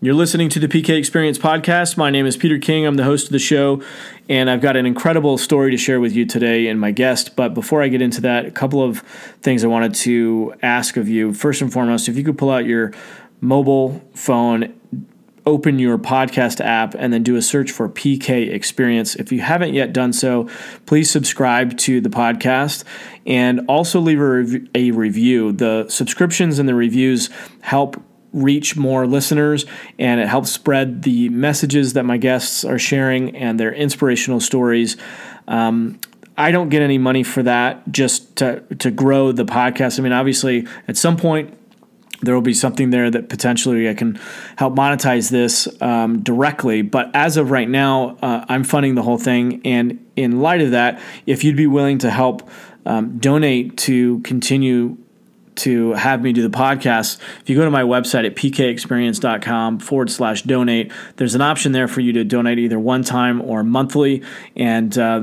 You're listening to the PK Experience podcast. My name is Peter King. I'm the host of the show, and I've got an incredible story to share with you today and my guest. But before I get into that, a couple of things I wanted to ask of you. First and foremost, if you could pull out your mobile phone, open your podcast app, and then do a search for PK Experience. If you haven't yet done so, please subscribe to the podcast and also leave a, rev- a review. The subscriptions and the reviews help reach more listeners and it helps spread the messages that my guests are sharing and their inspirational stories. Um, I don't get any money for that just to, to grow the podcast. I mean, obviously, at some point, there will be something there that potentially I can help monetize this um, directly. But as of right now, uh, I'm funding the whole thing. And in light of that, if you'd be willing to help um, donate to continue to have me do the podcast, if you go to my website at pkexperience.com forward slash donate, there's an option there for you to donate either one time or monthly. And uh,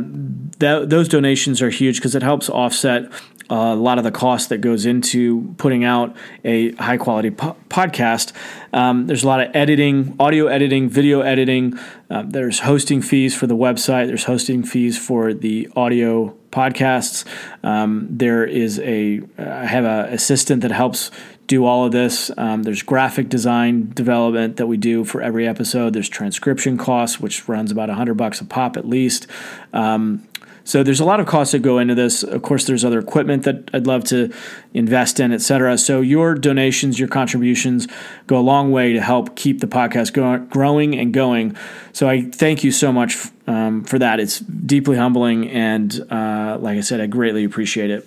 th- those donations are huge because it helps offset uh, a lot of the cost that goes into putting out a high quality po- podcast. Um, there's a lot of editing, audio editing, video editing. Uh, there's hosting fees for the website. There's hosting fees for the audio podcasts. Um, there is a I have an assistant that helps do all of this. Um, there's graphic design development that we do for every episode. There's transcription costs, which runs about 100 bucks a pop at least. Um, so there's a lot of costs that go into this. Of course, there's other equipment that I'd love to invest in, et cetera. So your donations, your contributions go a long way to help keep the podcast go- growing and going. So I thank you so much um, for that. It's deeply humbling, and uh, like I said, I greatly appreciate it.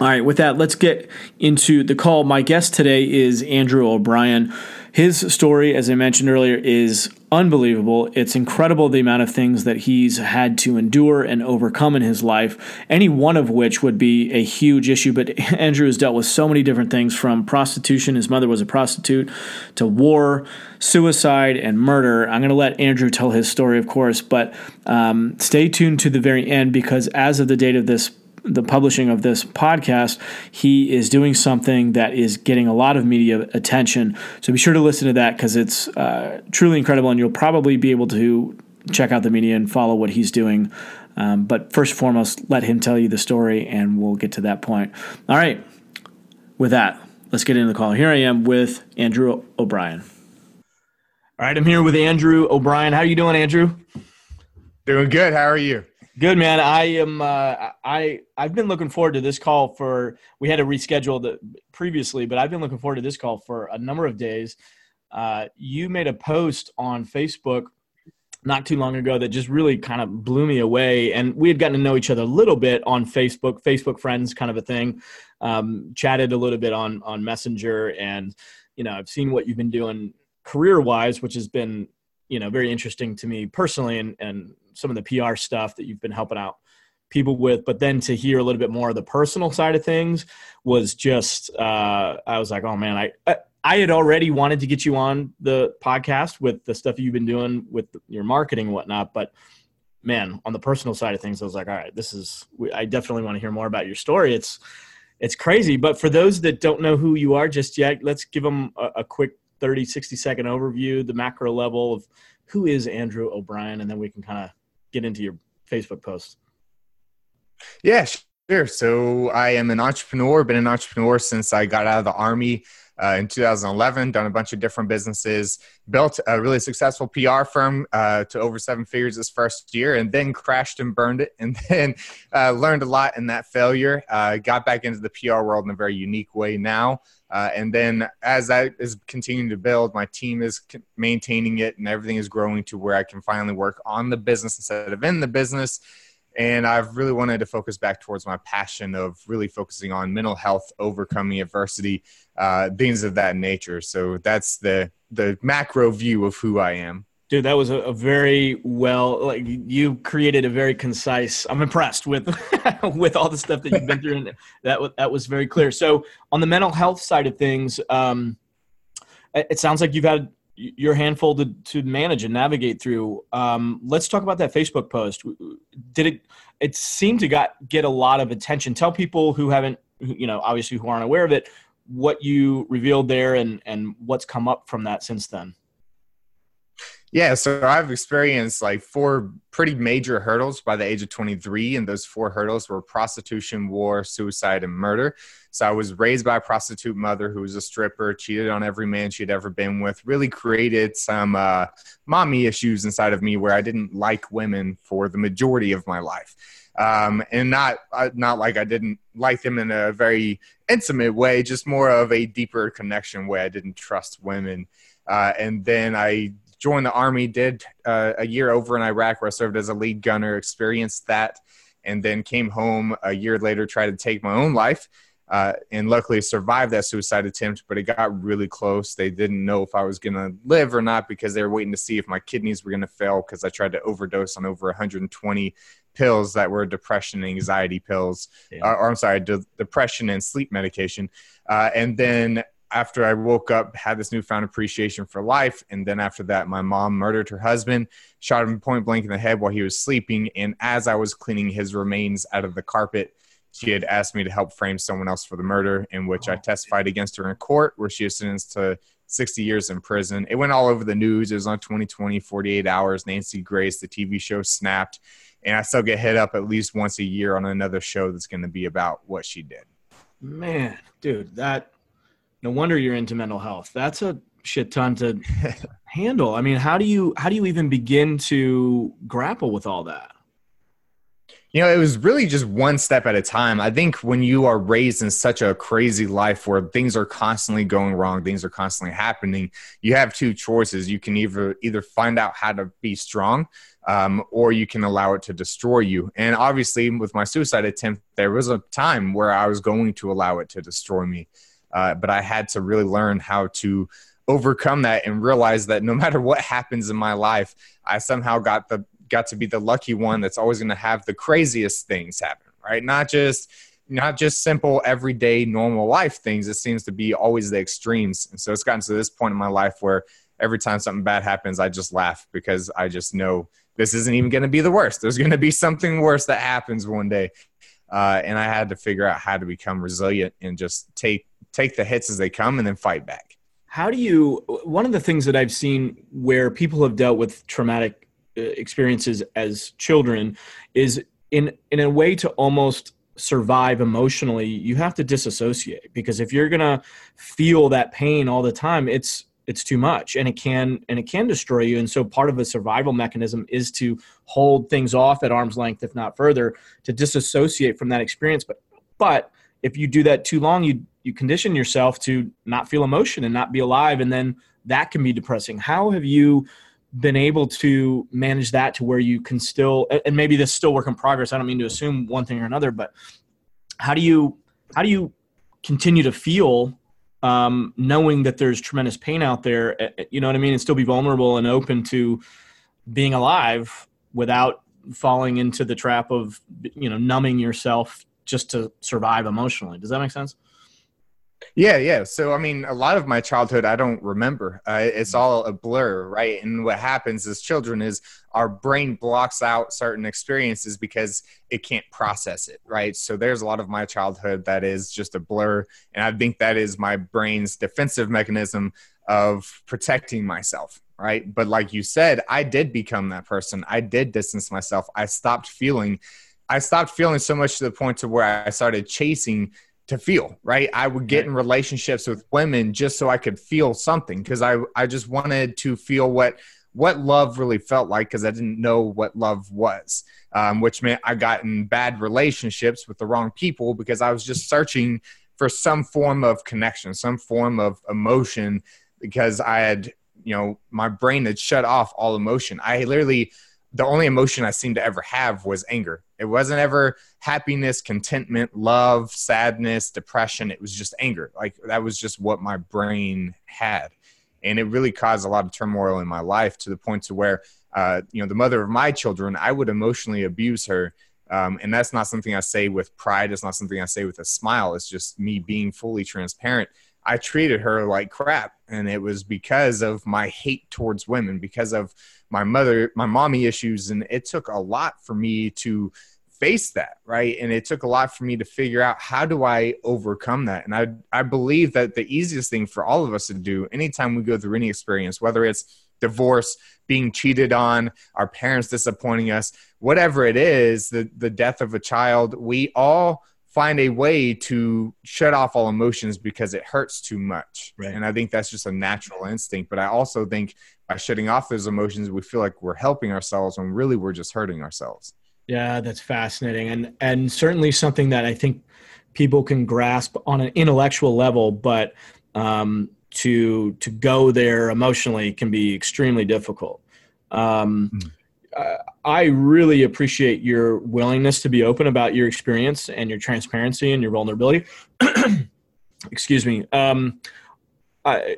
All right, with that, let's get into the call. My guest today is Andrew O'Brien. His story, as I mentioned earlier, is unbelievable. It's incredible the amount of things that he's had to endure and overcome in his life, any one of which would be a huge issue. But Andrew has dealt with so many different things from prostitution, his mother was a prostitute, to war, suicide, and murder. I'm going to let Andrew tell his story, of course, but um, stay tuned to the very end because as of the date of this the publishing of this podcast, he is doing something that is getting a lot of media attention. So be sure to listen to that because it's uh, truly incredible, and you'll probably be able to check out the media and follow what he's doing. Um, but first and foremost, let him tell you the story, and we'll get to that point. All right. With that, let's get into the call. Here I am with Andrew O'Brien. All right, I'm here with Andrew O'Brien. How are you doing, Andrew? Doing good. How are you? Good man. I am. Uh, I I've been looking forward to this call for. We had to reschedule the previously, but I've been looking forward to this call for a number of days. Uh, you made a post on Facebook not too long ago that just really kind of blew me away, and we had gotten to know each other a little bit on Facebook, Facebook friends, kind of a thing. Um, chatted a little bit on on Messenger, and you know I've seen what you've been doing career wise, which has been you know very interesting to me personally, and and some of the PR stuff that you've been helping out people with, but then to hear a little bit more of the personal side of things was just uh, I was like, oh man, I I had already wanted to get you on the podcast with the stuff you've been doing with your marketing and whatnot, but man, on the personal side of things, I was like, all right, this is I definitely want to hear more about your story. It's it's crazy, but for those that don't know who you are just yet, let's give them a, a quick 30, 60 second overview, the macro level of who is Andrew O'Brien, and then we can kind of get into your Facebook posts. Yeah, sure. So I am an entrepreneur, been an entrepreneur since I got out of the Army uh, in 2011, done a bunch of different businesses, built a really successful PR firm uh, to over seven figures this first year, and then crashed and burned it, and then uh, learned a lot in that failure. Uh, got back into the PR world in a very unique way now. Uh, and then as that is continuing to build, my team is maintaining it, and everything is growing to where I can finally work on the business instead of in the business and I've really wanted to focus back towards my passion of really focusing on mental health, overcoming adversity, uh, things of that nature. So that's the the macro view of who I am. Dude, that was a, a very well like you created a very concise. I'm impressed with with all the stuff that you've been through, and that that was very clear. So on the mental health side of things, um, it sounds like you've had your handful to, to manage and navigate through. Um, let's talk about that Facebook post. Did it? It seemed to got get a lot of attention. Tell people who haven't, you know, obviously who aren't aware of it, what you revealed there and and what's come up from that since then. Yeah, so I've experienced like four pretty major hurdles by the age of 23, and those four hurdles were prostitution, war, suicide, and murder. So I was raised by a prostitute mother who was a stripper, cheated on every man she'd ever been with, really created some uh, mommy issues inside of me where I didn't like women for the majority of my life. Um, and not uh, not like I didn't like them in a very intimate way, just more of a deeper connection way. I didn't trust women, uh, and then I joined the army, did uh, a year over in Iraq where I served as a lead gunner, experienced that, and then came home a year later, tried to take my own life. Uh, and luckily survived that suicide attempt, but it got really close. They didn't know if I was going to live or not because they were waiting to see if my kidneys were going to fail because I tried to overdose on over 120 pills that were depression and anxiety pills, yeah. or, or, I'm sorry, de- depression and sleep medication. Uh, and then after I woke up, had this newfound appreciation for life. And then after that, my mom murdered her husband, shot him point blank in the head while he was sleeping. And as I was cleaning his remains out of the carpet, she had asked me to help frame someone else for the murder, in which I oh. testified against her in court, where she was sentenced to 60 years in prison. It went all over the news. It was on 2020, 48 hours. Nancy Grace, the TV show, snapped. And I still get hit up at least once a year on another show that's going to be about what she did. Man, dude, that no wonder you're into mental health. That's a shit ton to handle. I mean, how do you how do you even begin to grapple with all that? You know, it was really just one step at a time. I think when you are raised in such a crazy life where things are constantly going wrong, things are constantly happening, you have two choices. You can either either find out how to be strong, um, or you can allow it to destroy you. And obviously, with my suicide attempt, there was a time where I was going to allow it to destroy me. Uh, but I had to really learn how to overcome that and realize that no matter what happens in my life, I somehow got the got to be the lucky one that's always going to have the craziest things happen, right? Not just not just simple everyday normal life things. It seems to be always the extremes. And so it's gotten to this point in my life where every time something bad happens, I just laugh because I just know this isn't even going to be the worst. There's going to be something worse that happens one day. Uh, and I had to figure out how to become resilient and just take take the hits as they come and then fight back. How do you? One of the things that I've seen where people have dealt with traumatic uh, experiences as children is in in a way to almost survive emotionally you have to disassociate because if you're going to feel that pain all the time it's it's too much and it can and it can destroy you and so part of a survival mechanism is to hold things off at arm's length if not further to disassociate from that experience but but if you do that too long you you condition yourself to not feel emotion and not be alive and then that can be depressing. How have you been able to manage that to where you can still and maybe this still work in progress i don't mean to assume one thing or another but how do you how do you continue to feel um, knowing that there's tremendous pain out there you know what i mean and still be vulnerable and open to being alive without falling into the trap of you know numbing yourself just to survive emotionally does that make sense yeah, yeah. So, I mean, a lot of my childhood I don't remember. Uh, it's mm-hmm. all a blur, right? And what happens as children is our brain blocks out certain experiences because it can't process it, right? So, there's a lot of my childhood that is just a blur. And I think that is my brain's defensive mechanism of protecting myself, right? But, like you said, I did become that person. I did distance myself. I stopped feeling. I stopped feeling so much to the point to where I started chasing to feel, right? I would get in relationships with women just so I could feel something because I, I just wanted to feel what what love really felt like because I didn't know what love was, um, which meant I got in bad relationships with the wrong people because I was just searching for some form of connection, some form of emotion because I had, you know, my brain had shut off all emotion. I literally the only emotion I seemed to ever have was anger. It wasn't ever happiness, contentment, love, sadness, depression. It was just anger. Like that was just what my brain had. And it really caused a lot of turmoil in my life to the point to where, uh, you know, the mother of my children, I would emotionally abuse her. Um, and that's not something I say with pride. It's not something I say with a smile. It's just me being fully transparent. I treated her like crap. And it was because of my hate towards women, because of my mother, my mommy issues, and it took a lot for me to face that, right? And it took a lot for me to figure out how do I overcome that. And I I believe that the easiest thing for all of us to do anytime we go through any experience, whether it's divorce, being cheated on, our parents disappointing us, whatever it is, the the death of a child, we all find a way to shut off all emotions because it hurts too much. Right. And I think that's just a natural instinct. But I also think by shutting off those emotions, we feel like we're helping ourselves when really we're just hurting ourselves. Yeah, that's fascinating. And and certainly something that I think people can grasp on an intellectual level, but um, to to go there emotionally can be extremely difficult. Um, mm I really appreciate your willingness to be open about your experience and your transparency and your vulnerability. Excuse me. Um, I,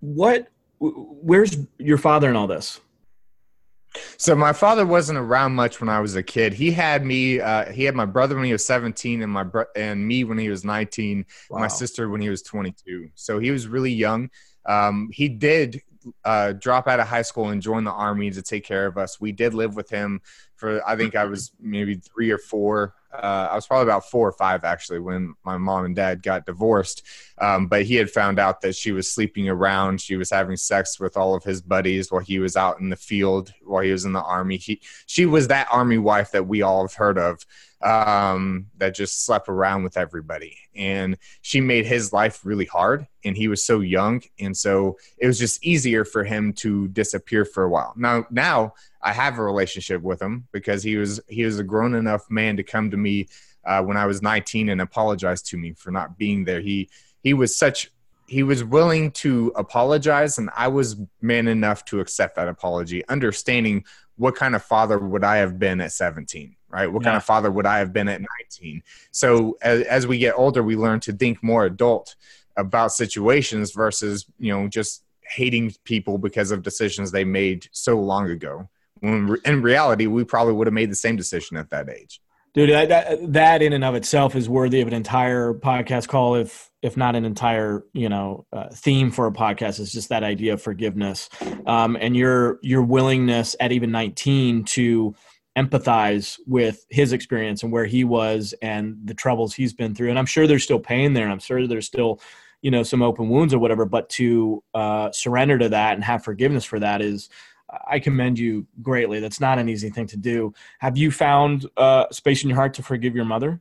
what? Where's your father in all this? So my father wasn't around much when I was a kid. He had me. Uh, he had my brother when he was 17, and my bro- and me when he was 19. Wow. My sister when he was 22. So he was really young. Um, he did uh, drop out of high school and join the army to take care of us. We did live with him for I think I was maybe three or four. Uh, I was probably about four or five actually when my mom and dad got divorced. Um, but he had found out that she was sleeping around. She was having sex with all of his buddies while he was out in the field while he was in the army. He, she was that army wife that we all have heard of um, that just slept around with everybody. And she made his life really hard. And he was so young. And so it was just easier for him to disappear for a while. Now, now I have a relationship with him because he was he was a grown enough man to come to me uh, when I was 19 and apologize to me for not being there. He he was such he was willing to apologize and I was man enough to accept that apology, understanding what kind of father would I have been at 17 right? What yeah. kind of father would I have been at 19? So as, as we get older, we learn to think more adult about situations versus, you know, just hating people because of decisions they made so long ago. When in reality, we probably would have made the same decision at that age. Dude, that, that in and of itself is worthy of an entire podcast call, if if not an entire you know uh, theme for a podcast. Is just that idea of forgiveness, um, and your your willingness at even nineteen to empathize with his experience and where he was and the troubles he's been through. And I'm sure there's still pain there. And I'm sure there's still, you know, some open wounds or whatever. But to uh, surrender to that and have forgiveness for that is, I commend you greatly. That's not an easy thing to do. Have you found uh, space in your heart to forgive your mother?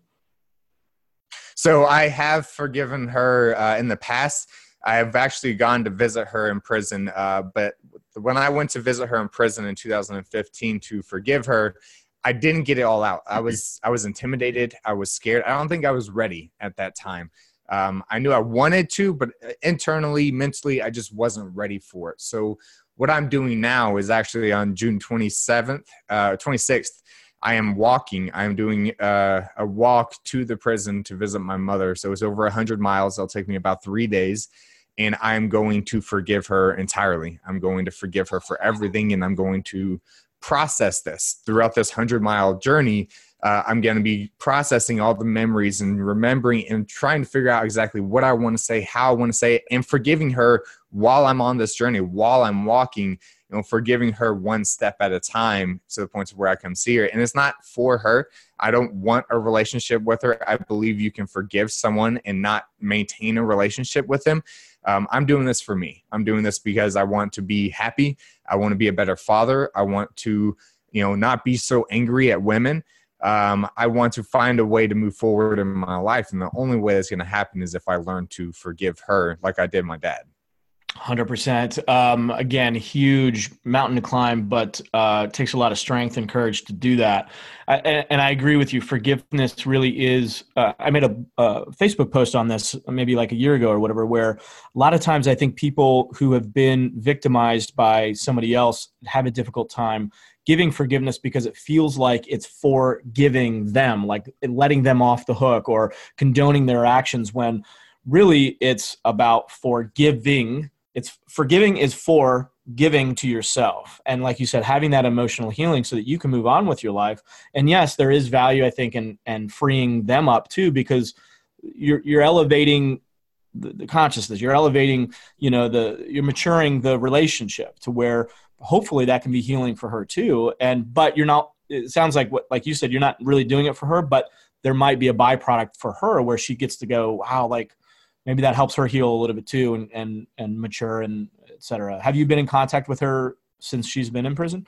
So I have forgiven her uh, in the past. I have actually gone to visit her in prison, uh, but when I went to visit her in prison in 2015 to forgive her, I didn't get it all out. I was I was intimidated. I was scared. I don't think I was ready at that time. Um, I knew I wanted to, but internally, mentally, I just wasn't ready for it. So what I'm doing now is actually on June 27th, uh, 26th. I am walking. I'm doing uh, a walk to the prison to visit my mother. So it's over 100 miles. It'll take me about three days and I'm going to forgive her entirely. I'm going to forgive her for everything, and I'm going to process this throughout this 100 mile journey. Uh, I'm going to be processing all the memories and remembering and trying to figure out exactly what I want to say, how I want to say it, and forgiving her while I'm on this journey, while I'm walking, you know, forgiving her one step at a time to the point of where I come see her. And it's not for her. I don't want a relationship with her. I believe you can forgive someone and not maintain a relationship with them um, I'm doing this for me. I'm doing this because I want to be happy. I want to be a better father. I want to, you know, not be so angry at women. Um, I want to find a way to move forward in my life. And the only way that's going to happen is if I learn to forgive her like I did my dad. Hundred um, percent. Again, huge mountain to climb, but uh, takes a lot of strength and courage to do that. I, and I agree with you. Forgiveness really is. Uh, I made a, a, Facebook post on this maybe like a year ago or whatever, where a lot of times I think people who have been victimized by somebody else have a difficult time giving forgiveness because it feels like it's for giving them, like letting them off the hook or condoning their actions when really it's about forgiving it's forgiving is for giving to yourself. And like you said having that emotional healing so that you can move on with your life. And yes there is value i think in and freeing them up too because you're you're elevating the, the consciousness. You're elevating you know the you're maturing the relationship to where hopefully that can be healing for her too. And but you're not it sounds like what like you said you're not really doing it for her but there might be a byproduct for her where she gets to go wow like maybe that helps her heal a little bit too and and and mature and etc have you been in contact with her since she's been in prison?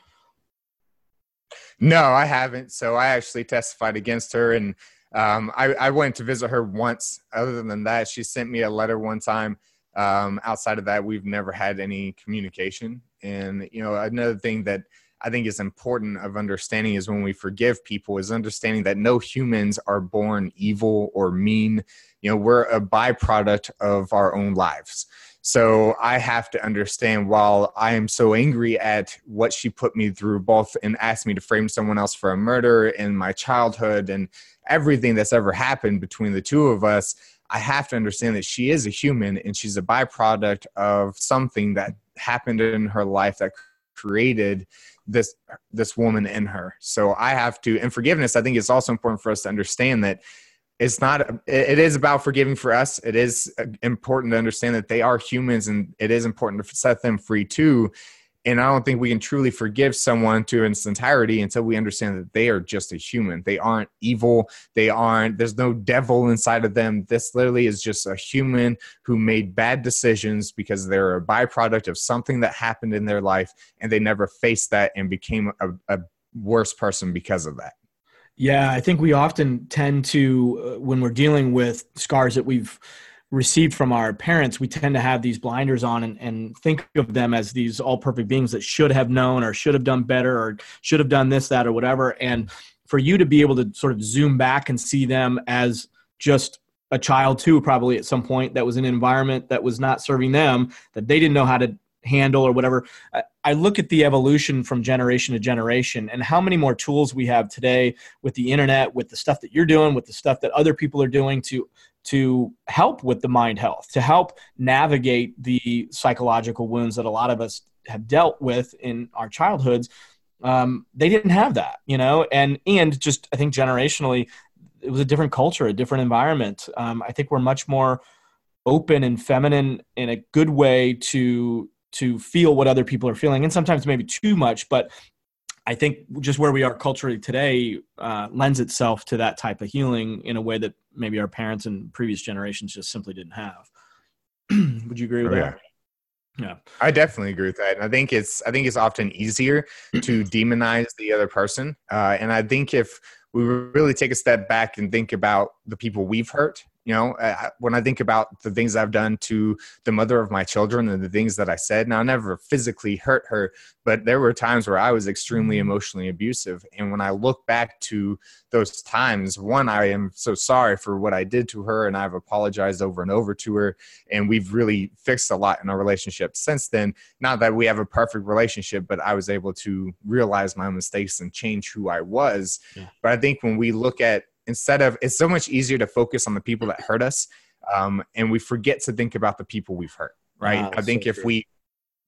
No i haven't. So i actually testified against her and um, I, I went to visit her once. Other than that she sent me a letter one time um, outside of that we've never had any communication. And you know another thing that I think is important of understanding is when we forgive people is understanding that no humans are born evil or mean. You know, we're a byproduct of our own lives. So I have to understand while I am so angry at what she put me through, both and asked me to frame someone else for a murder in my childhood and everything that's ever happened between the two of us, I have to understand that she is a human and she's a byproduct of something that happened in her life that created this this woman in her. So i have to and forgiveness i think it's also important for us to understand that it's not it is about forgiving for us. It is uh, important to understand that they are humans and it is important to set them free too and I don't think we can truly forgive someone to its entirety until we understand that they are just a human. They aren't evil. They aren't, there's no devil inside of them. This literally is just a human who made bad decisions because they're a byproduct of something that happened in their life and they never faced that and became a, a worse person because of that. Yeah, I think we often tend to, uh, when we're dealing with scars that we've, received from our parents, we tend to have these blinders on and, and think of them as these all perfect beings that should have known or should have done better or should have done this, that, or whatever. And for you to be able to sort of zoom back and see them as just a child too, probably at some point that was in an environment that was not serving them, that they didn't know how to handle or whatever. I look at the evolution from generation to generation and how many more tools we have today with the internet, with the stuff that you're doing, with the stuff that other people are doing to to help with the mind health, to help navigate the psychological wounds that a lot of us have dealt with in our childhoods. Um, they didn't have that, you know, and and just I think generationally, it was a different culture, a different environment. Um, I think we're much more open and feminine in a good way to to feel what other people are feeling, and sometimes maybe too much, but I think just where we are culturally today uh, lends itself to that type of healing in a way that maybe our parents and previous generations just simply didn't have. Would you agree with oh, that? Yeah. yeah, I definitely agree with that. And I think it's I think it's often easier to demonize the other person. Uh, and I think if we really take a step back and think about the people we've hurt you know, when I think about the things I've done to the mother of my children and the things that I said, now I never physically hurt her, but there were times where I was extremely mm-hmm. emotionally abusive. And when I look back to those times, one, I am so sorry for what I did to her, and I've apologized over and over to her. And we've really fixed a lot in our relationship since then. Not that we have a perfect relationship, but I was able to realize my mistakes and change who I was. Yeah. But I think when we look at instead of it's so much easier to focus on the people that hurt us um, and we forget to think about the people we've hurt right? Wow, i think so if true. we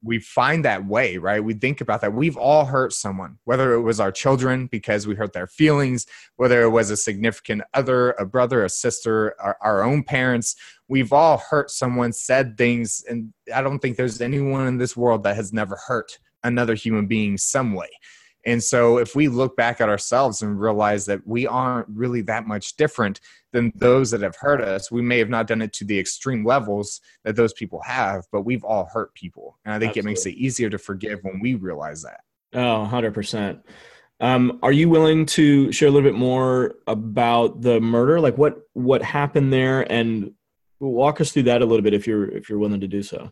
we find that way right? We think about that. We've all hurt someone whether it was our children because we hurt their feelings whether it was a significant other a brother a sister our, our own parents. We've all hurt someone said things and i don't think there's anyone in this world that has never hurt another human being some way and so, if we look back at ourselves and realize that we aren't really that much different than those that have hurt us, we may have not done it to the extreme levels that those people have, but we've all hurt people. And I think Absolutely. it makes it easier to forgive when we realize that. Oh, 100%. Um, are you willing to share a little bit more about the murder? Like what what happened there, and walk us through that a little bit if you're if you're willing to do so.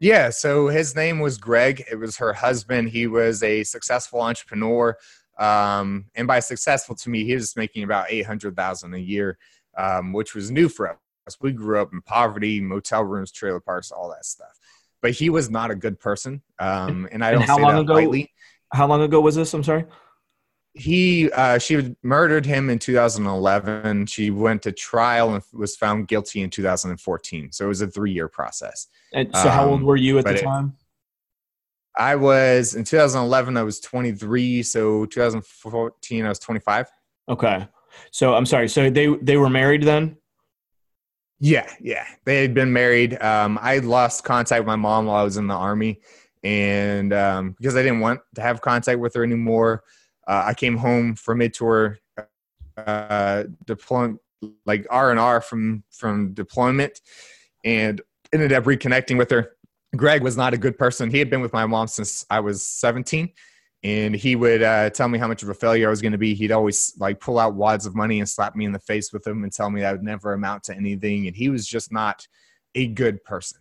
Yeah, so his name was Greg. It was her husband. He was a successful entrepreneur. Um, and by successful to me, he was making about 800,000 a year, um, which was new for us. We grew up in poverty, motel rooms, trailer parks, all that stuff. But he was not a good person. Um, and I don't and how say long that ago, lightly. How long ago was this? I'm sorry he uh, she murdered him in 2011 she went to trial and was found guilty in 2014 so it was a three-year process. And so um, how old um, were you at the time? It, i was in 2011 i was 23 so 2014 i was 25 okay. So i'm sorry. So they they were married then? Yeah yeah. They had been married. Um, i lost contact with my mom while i was in the army. And um, because i didn't want to have contact with her anymore Uh, I came home from mid tour uh, like R and R from from deployment, and ended up reconnecting with her. Greg was not a good person. He had been with my mom since I was 17 and he would uh, tell me how much of a failure I was going to be. He'd always like pull out wads of money and slap me in the face with them and tell me that I would never amount to anything. And he was just not a good person.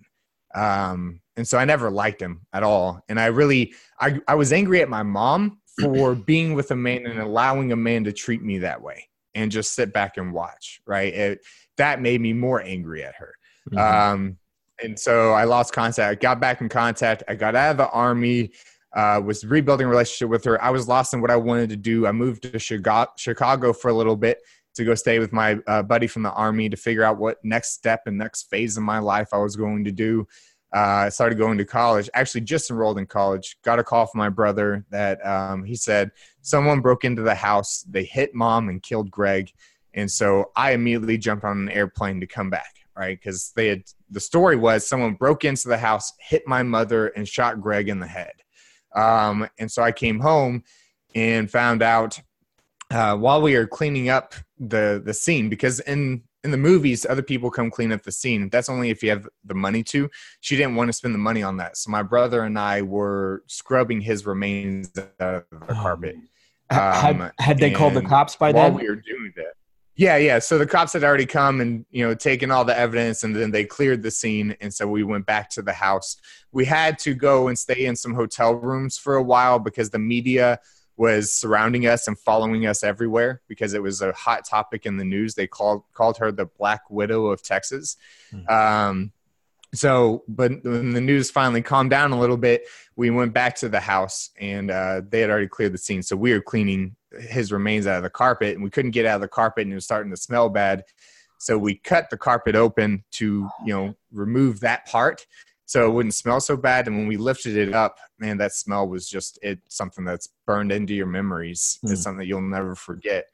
Um, and so I never liked him at all. And I really, I, I was angry at my mom for being with a man and allowing a man to treat me that way and just sit back and watch. Right. It, that made me more angry at her. Mm-hmm. Um, and so I lost contact. I got back in contact. I got out of the army uh, was rebuilding a relationship with her. I was lost in what I wanted to do. I moved to Chicago for a little bit to go stay with my uh, buddy from the army to figure out what next step and next phase of my life I was going to do. Uh, I started going to college. Actually, just enrolled in college. Got a call from my brother that um, he said someone broke into the house. They hit mom and killed Greg, and so I immediately jumped on an airplane to come back. Right, because they had the story was someone broke into the house, hit my mother, and shot Greg in the head. Um, and so I came home and found out uh, while we were cleaning up the the scene because in in the movies other people come clean up the scene that's only if you have the money to she didn't want to spend the money on that so my brother and i were scrubbing his remains out of the oh. carpet um, had, had they called the cops by while then we were doing that yeah, yeah. So the cops had already come and you know taken all the evidence, and then they cleared the scene, and so we went back to the house. We had to go and stay in some hotel rooms for a while because the media was surrounding us and following us everywhere because it was a hot topic in the news. They called called her the Black Widow of Texas. Mm-hmm. Um, so, but when the news finally calmed down a little bit, we went back to the house and uh, they had already cleared the scene. So we were cleaning his remains out of the carpet and we couldn't get out of the carpet and it was starting to smell bad. So we cut the carpet open to, you know, remove that part so it wouldn't smell so bad. And when we lifted it up, man, that smell was just it something that's burned into your memories. Mm. It's something that you'll never forget.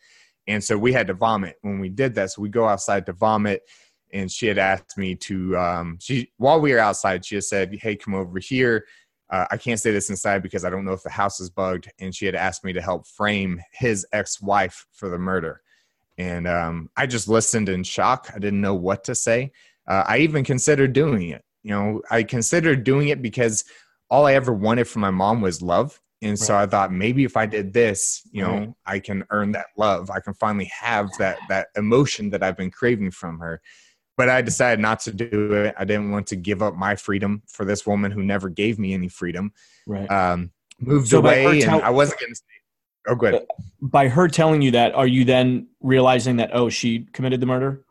And so we had to vomit when we did that. So we go outside to vomit and she had asked me to um, she while we were outside she had said hey come over here uh, i can't say this inside because i don't know if the house is bugged and she had asked me to help frame his ex-wife for the murder and um, i just listened in shock i didn't know what to say uh, i even considered doing it you know i considered doing it because all i ever wanted from my mom was love and right. so i thought maybe if i did this you know right. i can earn that love i can finally have that that emotion that i've been craving from her but I decided not to do it. I didn't want to give up my freedom for this woman who never gave me any freedom. Right. Um, moved so away, and I wasn't going to. Oh, good. By her telling you that, are you then realizing that oh, she committed the murder?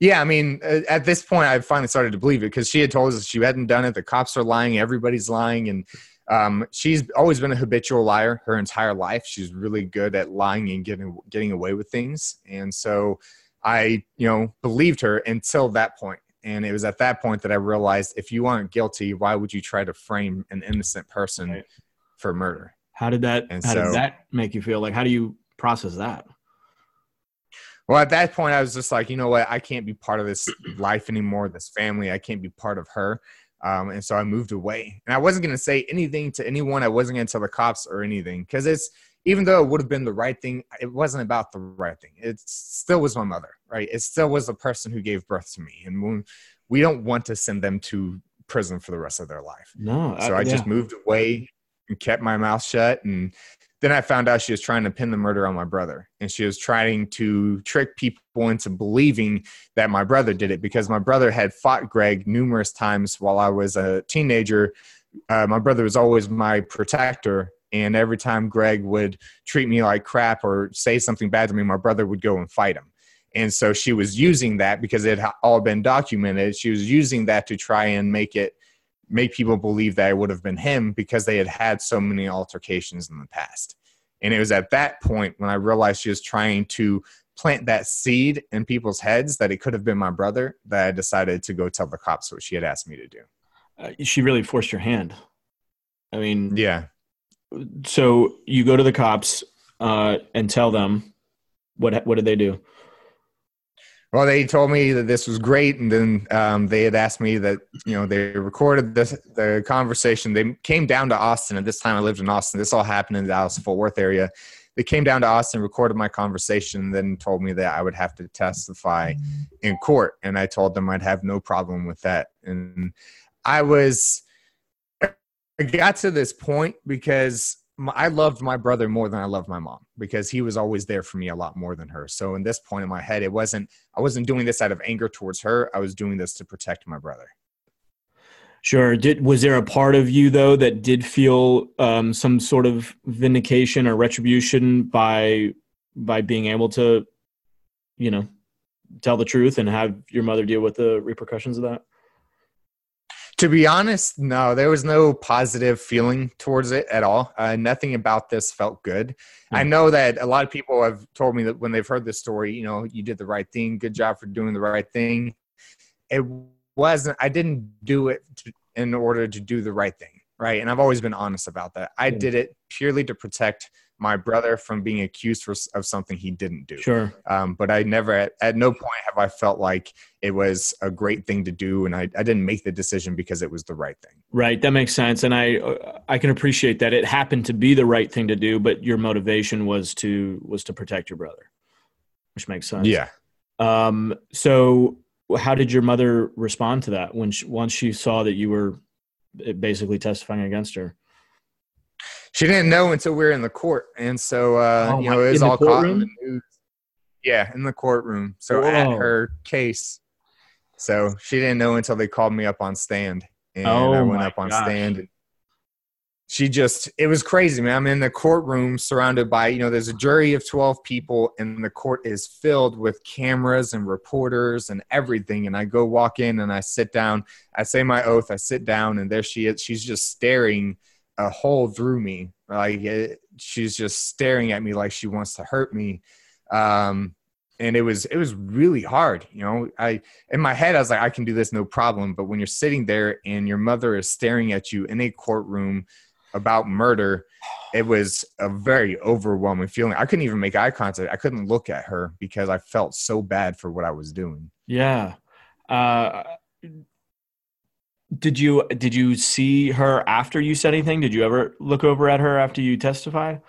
Yeah, I mean, uh, at this point, I finally started to believe it because she had told us she hadn't done it. The cops are lying. Everybody's lying, and um, she's always been a habitual liar her entire life. She's really good at lying and getting getting away with things, and so I, you know, believed her until that point. And it was at that point that I realized if you aren't guilty, why would you try to frame an innocent person right. for murder? How did that and how so, did that make you feel? Like how do you process that? Well, at that point I was just like, you know what, I can't be part of this life anymore, this family. I can't be part of her. Um, and so I moved away. And I wasn't gonna say anything to anyone. I wasn't gonna tell the cops or anything because it's even though it would have been the right thing, it wasn't about the right thing. It still was my mother, right? It still was the person who gave birth to me. And when, we don't want to send them to prison for the rest of their life. No. So I, I yeah. just moved away and kept my mouth shut. And then I found out she was trying to pin the murder on my brother. And she was trying to trick people into believing that my brother did it because my brother had fought Greg numerous times while I was a teenager. Uh, my brother was always my protector and every time Greg would treat me like crap or say something bad to me, my brother would go and fight him. And so she was using that because it had all been documented. She was using that to try and make it make people believe that it would have been him because they had had so many altercations in the past. And it was at that point when I realized she was trying to plant that seed in people's heads that it could have been my brother that I decided to go tell the cops what she had asked me to do. Uh, she really forced your hand. I mean, yeah so you go to the cops uh, and tell them what what did they do? Well, they told me that this was great, and then um, they had asked me that you know they recorded this the conversation. They came down to Austin at this time. I lived in Austin. This all happened in the Dallas Fort Worth area. They came down to Austin, recorded my conversation, and then told me that I would have to testify in court. And I told them I'd have no problem with that. And I was, I got to this point because I loved my brother more than I loved my mom because he was always there for me a lot more than her. So in this point in my head, it wasn't I wasn't doing this out of anger towards her. I was doing this to protect my brother. Sure. Did was there a part of you though that did feel um, some sort of vindication or retribution by by being able to, you know, tell the truth and have your mother deal with the repercussions of that? To be honest, no, there was no positive feeling towards it at all. Uh, nothing about this felt good. Mm-hmm. I hmm. know that a lot of people have told me that when they've heard this story, you know, you did the right thing. Good job for doing the right thing. It wasn't, I didn't do it to, in order to do the right thing. Right. And I've always been honest about that. I mm-hmm. did it purely to protect my brother from being accused for, of something he didn't do. Sure. Um, but I never, at, at, no point have I felt like it was a great thing to do, and I, I didn't make the decision because it was the right thing. Right. That makes sense, and I I can appreciate that it happened to be the right thing to do, but your motivation was to was to protect your brother, which makes sense. Yeah. Um. So, how did your mother respond to that when she, once she saw that you were basically testifying against her? She didn't know until we were in the court, and so uh, oh, you know it was all caught in the news. Yeah, in the courtroom. So Whoa. at her case, so she didn't know until they called me up on stand, and oh, I went up on gosh. stand. And she just it was crazy, man. I'm in the courtroom surrounded by you know there's a jury of 12 people, and the court is filled with cameras and reporters and everything. And I go walk in and I sit down. I say my oath. I sit down, and there she is. She's just staring a hole through me. Like it, she's just staring at me like she wants to hurt me. Um, and it was it was really hard. You know, I in my head I was like, I can do this, no problem. But when you're sitting there and your mother is staring at you in a courtroom about murder, it was a very overwhelming feeling. I couldn't even make eye contact. I couldn't look at her because I felt so bad for what I was doing. Yeah. Uh, did you did you see her after you said anything? Did you ever look over at her after you testified?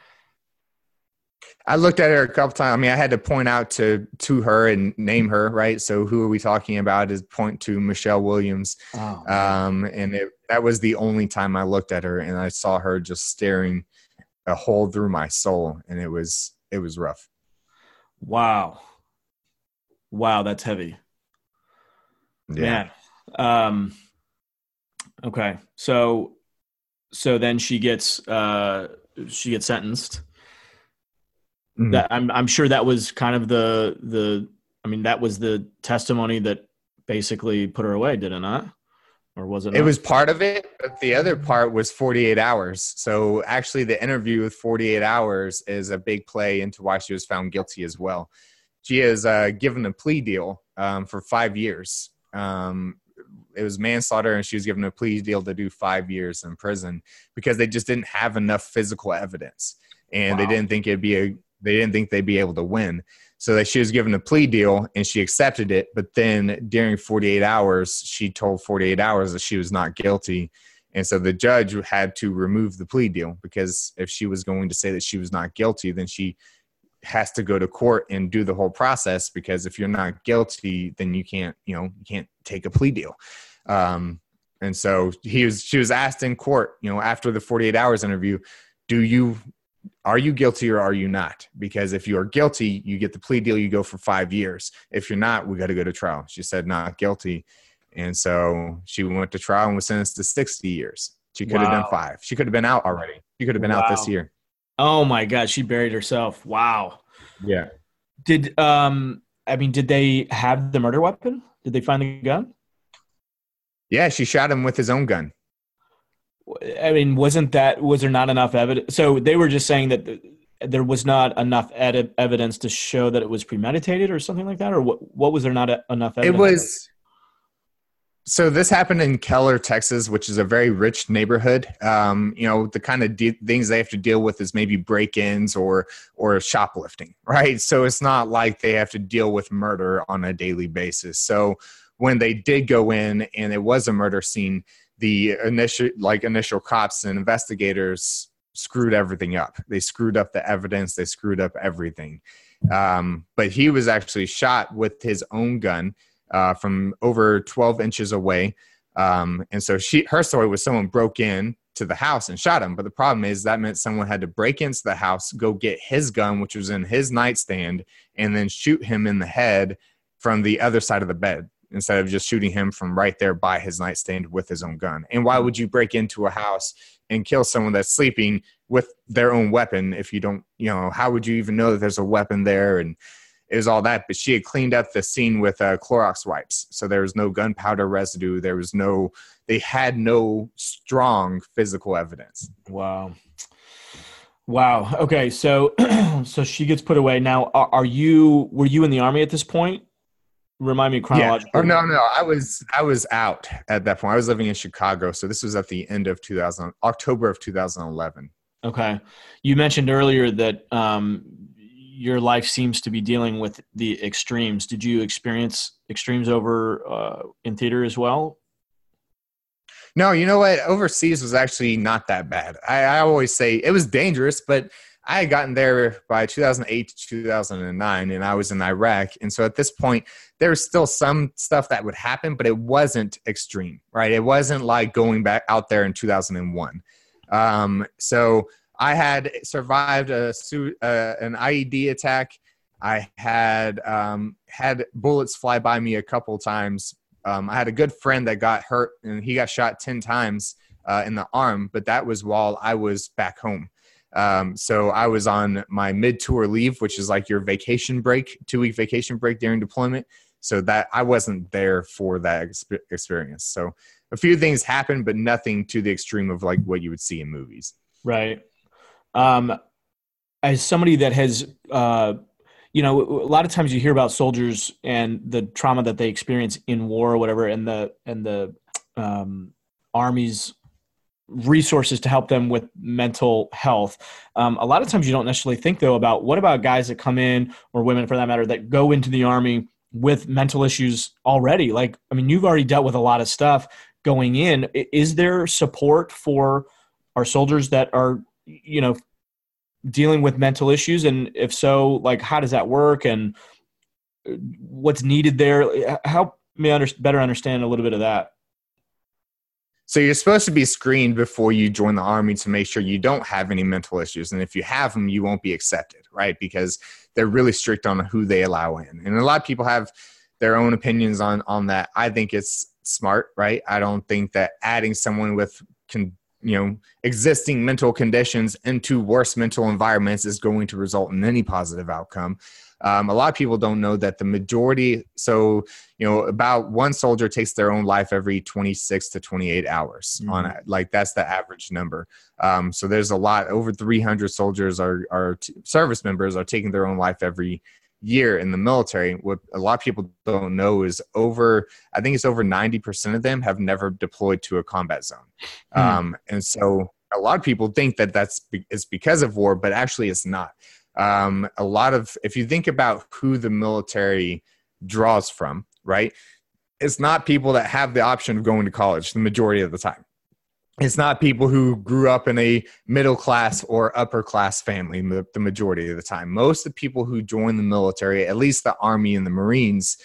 I looked at her a couple times. I mean, I had to point out to to her and name her, right? So who are we talking about? Is point to Michelle Williams, oh, um, and it, that was the only time I looked at her, and I saw her just staring a hole through my soul, and it was it was rough. Wow, wow, that's heavy. Yeah. Man. Um, Okay. So so then she gets uh she gets sentenced. Mm-hmm. That I'm I'm sure that was kind of the the I mean that was the testimony that basically put her away, did it not? Or was it? It not? was part of it, but the other part was 48 hours. So actually, the interview with 48 hours is a big play into why she was found guilty as well. She is uh, given a plea deal um, for five years. Um, it was manslaughter and she was given a plea deal to do five years in prison because they just didn't have enough physical evidence. And wow. they didn't think it'd be a they didn't think they'd be able to win. So that she was given a plea deal and she accepted it but then during 48 hours she told 48 hours that she was not guilty. And so the judge had to remove the plea deal because if she was going to say that she was not guilty then she has to go to court and do the whole process because if you're not guilty then you can't you know you can't take a plea deal. Um, and so he was she was asked in court you know after the 48 hours interview do you are you guilty or are you not? Because if you are guilty you get the plea deal you go for five years. If you're not we got to go to trial. She said not guilty. And so she went to trial and was sentenced to 60 years. She could wow. have done five. She could have been out already. She could have been wow. out this year Oh my god, she buried herself. Wow. Yeah. Did um I mean did they have the murder weapon? Did they find the gun? Yeah, she shot him with his own gun. I mean, wasn't that was there not enough evidence? So they were just saying that there was not enough ed- evidence to show that it was premeditated or something like that, or what? What was there not enough evidence? It was. So this happened in Keller, Texas, which is a very rich neighborhood. Um, you know, the kind of de- things they have to deal with is maybe break-ins or or shoplifting, right? So it's not like they have to deal with murder on a daily basis. So when they did go in and it was a murder scene, the initial like initial cops and investigators screwed everything up. They screwed up the evidence. They screwed up everything. Um, but he was actually shot with his own gun uh, from over 12 inches away. Um, and so she, her story was someone broke in to the house and shot him. But the problem is that meant someone had to break into the house, go get his gun, which was in his nightstand, and then shoot him in the head from the other side of the bed instead of just shooting him from right there by his nightstand with his own gun. And why would you break into a house and kill someone that's sleeping with their own weapon if you don't, you know, how would you even know that there's a weapon there? And it was all that. But she had cleaned up the scene with uh, Clorox wipes, so there was no gunpowder residue. There was no. They had no strong physical evidence. Wow. Wow. Okay. So, so she gets put away. Now, are, are, you? Were you in the army at this point? Remind me chronologically. Yeah. Oh no, no. I was I was out at that point. I was living in Chicago, so this was at the end of 2000, October of 2011. Okay. You mentioned earlier that um, your life seems to be dealing with the extremes. Did you experience extremes over uh, in theater as well? No, you know what? Overseas was actually not that bad. I, I always say it was dangerous, but I had gotten there by 2008 to 2009, and I was in Iraq. And so at this point, there was still some stuff that would happen, but it wasn't extreme, right? It wasn't like going back out there in 2001. Um, so I had survived a uh, an IED attack. I had um, had bullets fly by me a couple times. Um, I had a good friend that got hurt and he got shot ten times uh, in the arm, but that was while I was back home. Um, so I was on my mid tour leave, which is like your vacation break, two week vacation break during deployment. So that I wasn't there for that exp- experience. So a few things happened, but nothing to the extreme of like what you would see in movies. Right. Um, as somebody that has, uh, you know, a lot of times you hear about soldiers and the trauma that they experience in war or whatever, and the and the um, army's resources to help them with mental health. Um, a lot of times you don't necessarily think though about what about guys that come in or women for that matter that go into the army with mental issues already. Like, I mean, you've already dealt with a lot of stuff going in. Is there support for our soldiers that are you know dealing with mental issues? And if so like how does that work? And what's needed there? Help me under, better understand a little bit of that. So you're supposed to be screened before you join the army to make sure you don't have any mental issues. And if you have them you won't be accepted right? Because they're really strict on who they allow in. And a lot of people have their own opinions on on that. I think it's smart right? I don't think that adding someone with can you know existing mental conditions into worse mental environments is going to result in any positive outcome um, a lot of people don't know that the majority so you know about one soldier takes their own life every 26 to 28 hours mm-hmm. on it like that's the average number um, so there's a lot over 300 soldiers are, are t- service members are taking their own life every year in the military, what a lot of people don't know is over, I think it's over 90% of them have never deployed to a combat zone. Hmm. Um, and so a lot of people think that that's be, it's because of war, but actually it's not. Um, a lot of, if you think about who the military draws from, right? It's not people that have the option of going to college the majority of the time it's not people who grew up in a middle class or upper class family the majority of the time. Most of the people who join the military at least the army and the marines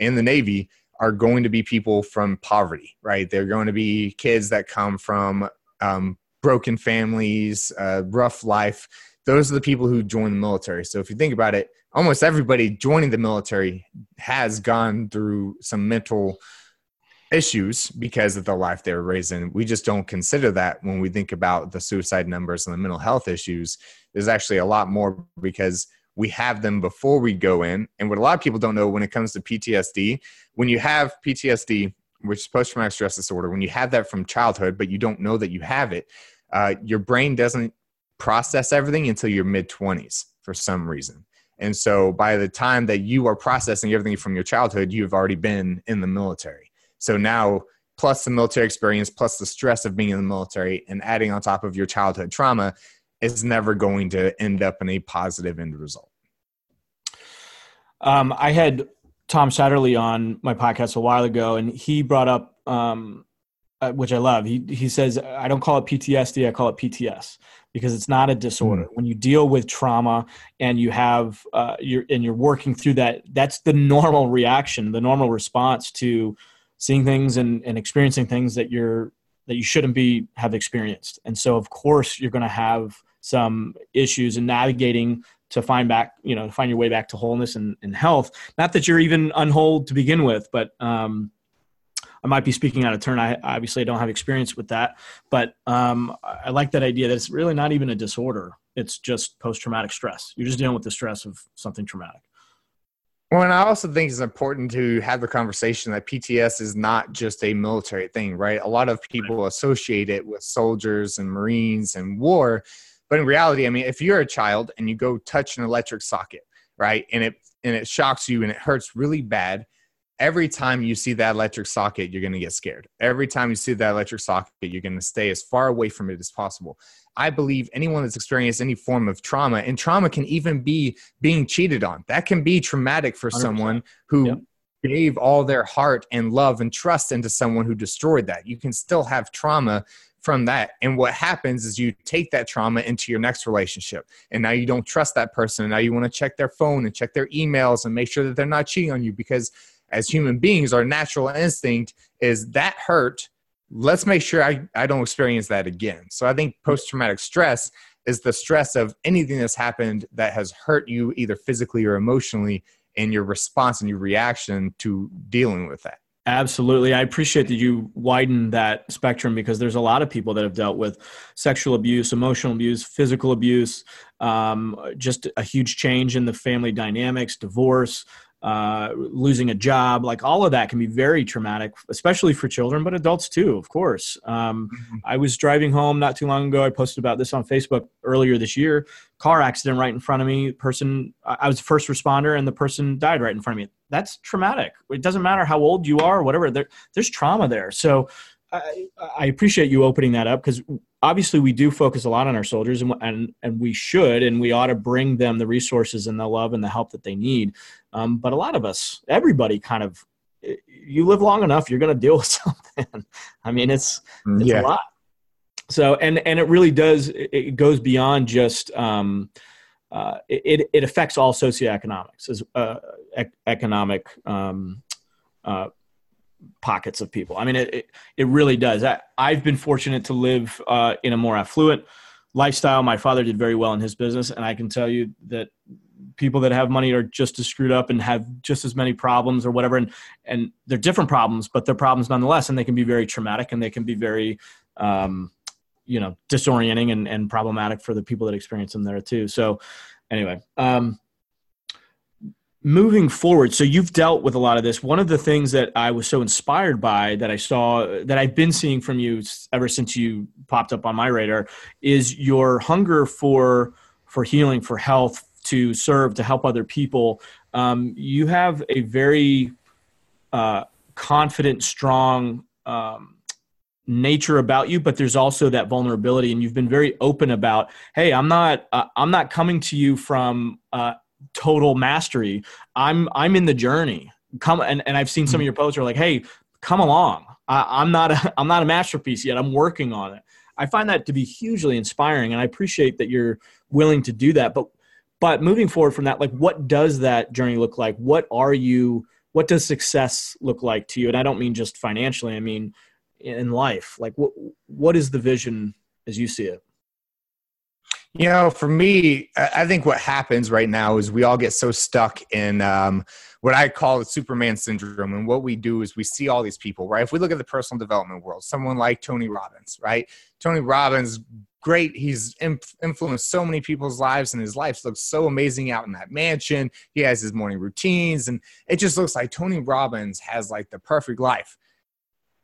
and the navy are going to be people from poverty right? They're going to be kids that come from um, broken families uh, rough life. Those are the people who join the military. So if you think about it almost everybody joining the military has gone through some mental issues because of the life they were raised in. We just don't consider that when we think about the suicide numbers and the mental health issues. There's actually a lot more because we have them before we go in. And what a lot of people don't know when it comes to PTSD, when you have PTSD, which is post traumatic stress disorder, when you have that from childhood, but you don't know that you have it, uh, your brain doesn't process everything until your mid 20s for some reason. And so by the time that you are processing everything from your childhood, you've already been in the military. So now plus the military experience, plus the stress of being in the military, and adding on top of your childhood trauma is never going to end up in a positive end result. Um, I had Tom Satterly on my podcast a while ago, and he brought up, um, uh, which I love. He he says I don't call it PTSD, I call it PTS because it's not a disorder. Mm. When you deal with trauma and you have uh, you're and you're working through that, that's the normal reaction, the normal response to seeing things and, and experiencing things that you're that you shouldn't be have experienced. And so of course you're going to have some issues in navigating to find back, you know, find your way back to wholeness and, and health. Not that you're even unwhole to begin with, but um, I might be speaking out of turn. I obviously don't have experience with that, but um, I like that idea that it's really not even a disorder. It's just post traumatic stress. You're just dealing with the stress of something traumatic. Well, and I also think it's important to have the conversation that PTS is not just a military thing, right? A lot of people associate it with soldiers and Marines and war. But in reality, I mean, if you're a child and you go touch an electric socket, right, and it and it shocks you and it hurts really bad, every time you see that electric socket, you're going to get scared. Every time you see that electric socket, you're going to stay as far away from it as possible. I believe anyone that's experienced any form of trauma, and trauma can even be being cheated on, that can be traumatic for 100%. someone who yep. gave all their heart and love and trust into someone who destroyed that. You can still have trauma from that. And what happens is you take that trauma into your next relationship. And now you don't trust that person. And now you want to check their phone and check their emails and make sure that they're not cheating on you because as human beings, our natural instinct is that hurt. Let's make sure I, I don't experience that again. So I think post traumatic stress is the stress of anything that's happened that has hurt you either physically or emotionally and your response and your reaction to dealing with that. Absolutely. I appreciate that you widen that spectrum because there's a lot of people that have dealt with sexual abuse, emotional abuse, physical abuse, um, just a huge change in the family dynamics, divorce, uh, losing a job, like all of that can be very traumatic, especially for children, but adults too, of course. Um, mm-hmm. I was driving home not too long ago. I posted about this on Facebook earlier this year. Car accident right in front of me. Person, I was a first responder, and the person died right in front of me. That's traumatic. It doesn't matter how old you are or whatever. There, there's trauma there. So I, I appreciate you opening that up because obviously we do focus a lot on our soldiers and, and and we should and we ought to bring them the resources and the love and the help that they need. Um, but a lot of us everybody kind of you live long enough you're going to deal with something. I mean it's it's yeah. a lot. So and and it really does it goes beyond just um, uh, it, it affects all socioeconomics as uh, ec- economic um, uh, pockets of people. I mean, it, it, it really does. I, I've been fortunate to live uh, in a more affluent lifestyle. My father did very well in his business, and I can tell you that people that have money are just as screwed up and have just as many problems or whatever. And, and they're different problems, but they're problems nonetheless, and they can be very traumatic and they can be very, um, you know, disorienting and, and problematic for the people that experience them there too. So anyway, um, moving forward so you've dealt with a lot of this. One of the things that i was so inspired by that i saw that i've been seeing from you ever since you popped up on my radar is your hunger for for healing for health to serve to help other people. Um, you have a very uh, confident strong um, nature about you but there's also that vulnerability and you've been very open about hey i'm not uh, i'm not coming to you from uh, total mastery. I'm I'm in the journey. Come and, and I've seen some of hmm. your posts are like, hey, come along. I, am not a, I'm not a masterpiece yet. I'm working on it. I find that to be hugely inspiring, and I appreciate that you're willing to do that. But but moving forward from that, like, what does that journey look like? What are you? What does success look like to you? And I don't mean just financially. I mean in life. Like, what what is the vision as you see it? You know, for me, I think what happens right now is we all get so stuck in um, what I call the Superman syndrome. And what we do is we see all these people, right? If we look at the personal development world, someone like Tony Robbins, right? Tony Robbins, great. He's influenced so many people's lives, and his life looks so amazing out in that mansion. He has his morning routines, and it just looks like Tony Robbins has like the perfect life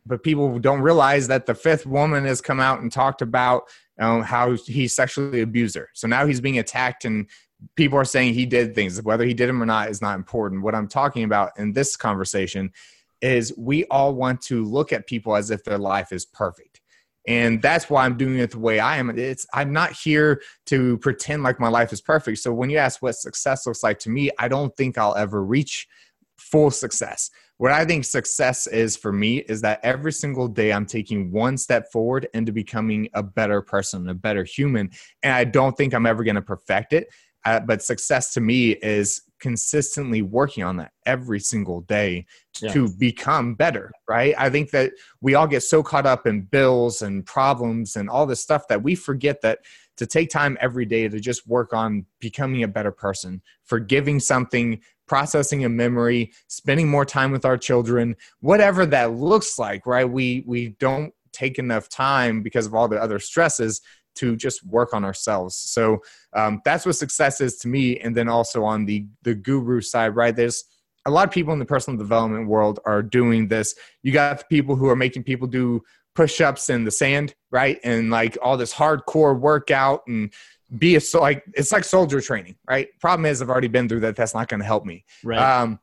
but people don't realize that the fifth woman has come out and talked about um, how he sexually abused her. So now he's being attacked, and people are saying he did things. Whether he did them or not is not important. What I'm talking about in this conversation is we all want to look at people as if their life is perfect and that's why i'm doing it the way i am it's i'm not here to pretend like my life is perfect so when you ask what success looks like to me i don't think i'll ever reach full success what i think success is for me is that every single day i'm taking one step forward into becoming a better person a better human and i don't think i'm ever going to perfect it uh, but success to me is consistently working on that every single day yeah. to become better, right? I think that we all get so caught up in bills and problems and all this stuff that we forget that to take time every day to just work on becoming a better person, forgiving something, processing a memory, spending more time with our children, whatever that looks like, right? We we don't take enough time because of all the other stresses to just work on ourselves. So um, that's what success is to me. And then also on the the guru side, right? There's a lot of people in the personal development world are doing this. You got the people who are making people do push-ups in the sand, right? And like all this hardcore workout and be a so like it's like soldier training, right? Problem is, I've already been through that. That's not going to help me. Right. Um,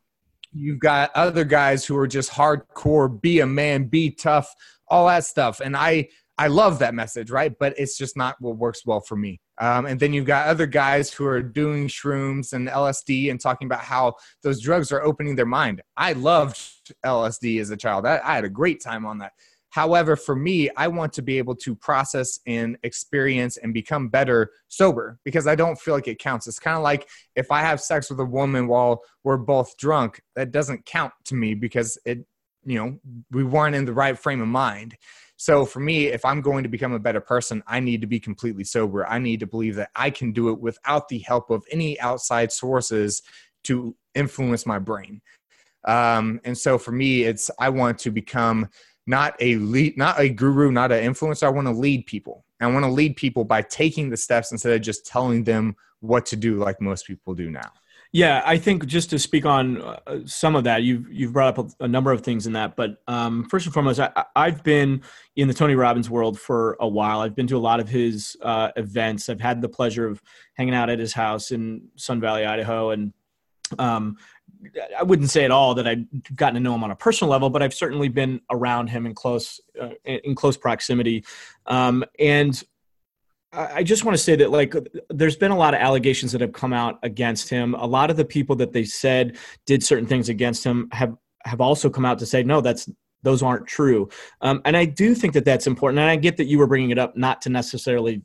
you've got other guys who are just hardcore, be a man, be tough, all that stuff. And I I love that message, right? But it's just not what works well for me. Um, and then you've got other guys who are doing shrooms and LSD and talking about how those drugs are opening their mind. I loved LSD as a child. I, I had a great time on that. However, for me, I want to be able to process and experience and become better sober because I don't feel like it counts. It's kind of like if I have sex with a woman while we're both drunk, that doesn't count to me because it, you know, we weren't in the right frame of mind. So for me, if I'm going to become a better person, I need to be completely sober. I need to believe that I can do it without the help of any outside sources to influence my brain. Um, and so for me, it's I want to become not a lead, not a guru, not an influencer. I want to lead people. I want to lead people by taking the steps instead of just telling them what to do, like most people do now. Yeah, I think just to speak on uh, some of that, you've you've brought up a, number of things in that. But um, first and foremost, I, have been in the Tony Robbins world for a while. I've been to a lot of his uh, events. I've had the pleasure of hanging out at his house in Sun Valley, Idaho, and um, I wouldn't say at all that I've gotten to know him on a personal level, but I've certainly been around him in close uh, in close proximity. Um, and I just want to say that like there's been a lot of allegations that have come out against him. A lot of the people that they said did certain things against him have have also come out to say no, that's those aren't true. Um, and I do think that that's important. And I get that you were bringing it up not to necessarily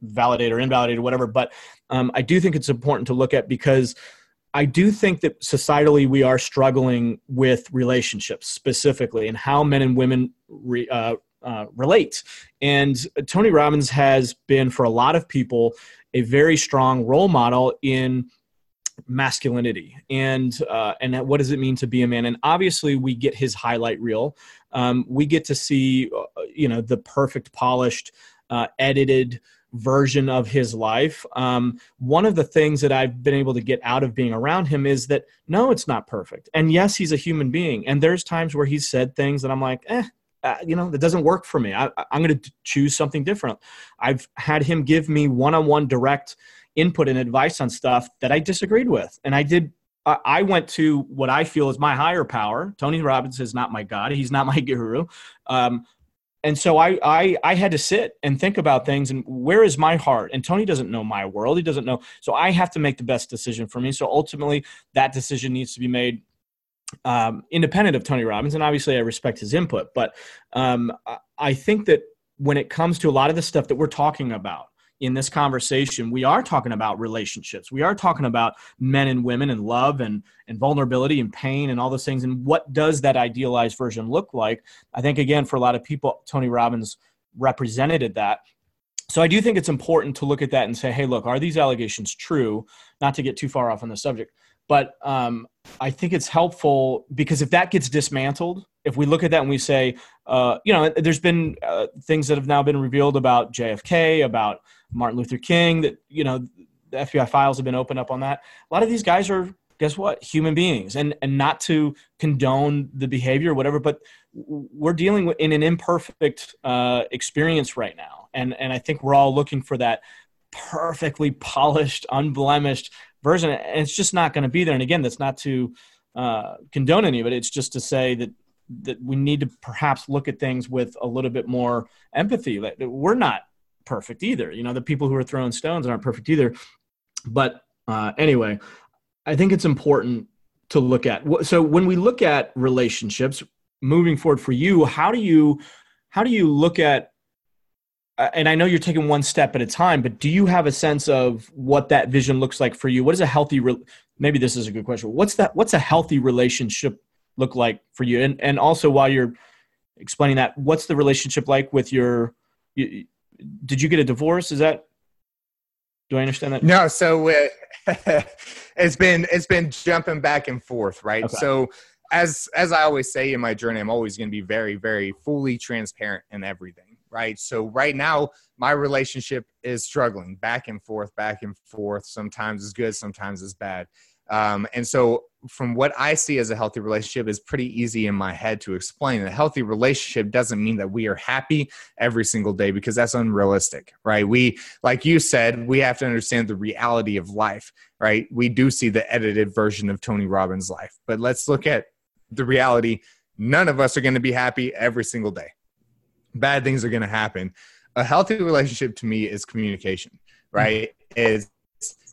validate or invalidate or whatever, but um, I do think it's important to look at because I do think that societally we are struggling with relationships specifically and how men and women re, uh, uh, relate. And Tony Robbins has been, for a lot of people, a very strong role model in masculinity and uh, and what does it mean to be a man and obviously we get his highlight reel um, we get to see uh, you know the perfect polished uh, edited version of his life um, one of the things that i've been able to get out of being around him is that no it's not perfect and yes he's a human being and there's times where he's said things that i'm like eh uh, you know, that doesn't work for me. I, I'm going to choose something different. I've had him give me one on one direct input and advice on stuff that I disagreed with. And I did, I went to what I feel is my higher power. Tony Robbins is not my God, he's not my guru. Um, and so I, I i had to sit and think about things and where is my heart? And tony doesn't know my world. He doesn't know. So i have to make the best decision for me. So ultimately that decision needs to be made um, independent of Tony Robbins, and obviously I respect his input, but um, I think that when it comes to a lot of the stuff that we're talking about in this conversation, we are talking about relationships. We are talking about men and women and love and, and vulnerability and pain and all those things. And what does that idealized version look like? I think, again, for a lot of people, Tony Robbins represented that. So I do think it's important to look at that and say, hey, look, are these allegations true? Not to get too far off on the subject. But um, I think it's helpful because if that gets dismantled, if we look at that and we say, uh, you know, there's been uh, things that have now been revealed about JFK, about Martin Luther King, that, you know, the FBI files have been opened up on that. A lot of these guys are, guess what, human beings. And, and not to condone the behavior or whatever, but we're dealing with in an imperfect uh, experience right now. And, and I think we're all looking for that perfectly polished, unblemished version, and it's just not going to be there. And again, that's not to uh, condone any of it. It's just to say that that we need to perhaps look at things with a little bit more empathy. That We're not perfect either. You know, the people who are throwing stones aren't perfect either. But uh, anyway, I think it's important to look at. So when we look at relationships moving forward for you, how do you how do you look at and I know you're taking one step at a time, but do you have a sense of what that vision looks like for you? What is a healthy re- maybe this is a good question. What's that what's a healthy relationship look like for you? And and also while you're explaining that, what's the relationship like with your you, did you get a divorce? Is that do I understand that? No, so uh, it's been it's been jumping back and forth, right? Okay. So as as I always say in my journey, I'm always going to be very very fully transparent in everything, right? So right now my relationship is struggling back and forth, back and forth. Sometimes it's good, sometimes it's bad. Um, and so, from what I see as a healthy relationship, is pretty easy in my head to explain. A healthy relationship doesn't mean that we are happy every single day because that's unrealistic, right? We, like you said, we have to understand the reality of life, right? We do see the edited version of Tony Robbins' life, but let's look at the reality. None of us are going to be happy every single day. Bad things are going to happen. A healthy relationship to me is communication, right? Is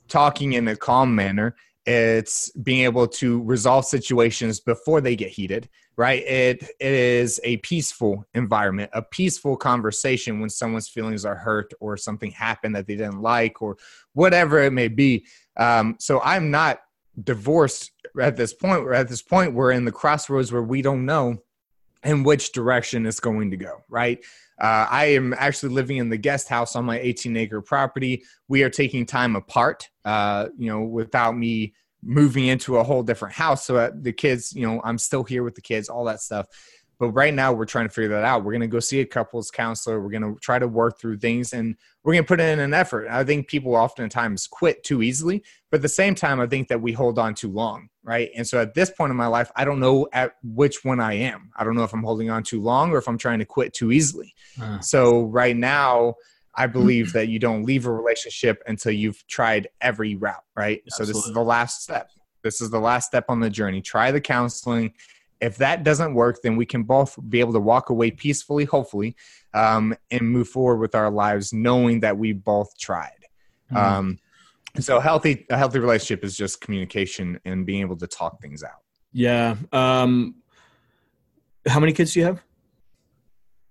talking in a calm manner it's being able to resolve situations before they get heated right it, it is a peaceful environment a peaceful conversation when someone's feelings are hurt or something happened that they didn't like or whatever it may be um, so i'm not divorced at this point we're at this point we're in the crossroads where we don't know in which direction it's going to go right uh, I am actually living in the guest house on my 18 acre property. We are taking time apart, uh, you know, without me moving into a whole different house. So the kids, you know, I'm still here with the kids, all that stuff. But right now, we're trying to figure that out. We're going to go see a couples counselor. We're going to try to work through things and we're going to put in an effort. I think people oftentimes quit too easily, but at the same time, I think that we hold on too long, right? And so at this point in my life, I don't know at which one I am. I don't know if I'm holding on too long or if I'm trying to quit too easily. Uh. So right now, I believe that you don't leave a relationship until you've tried every route, right? Absolutely. So this is the last step. This is the last step on the journey. Try the counseling if that doesn't work, then we can both be able to walk away peacefully, hopefully, um, and move forward with our lives, knowing that we both tried. Mm-hmm. Um, so, healthy a healthy relationship is just communication and being able to talk things out. Yeah. Um, how many kids do you have?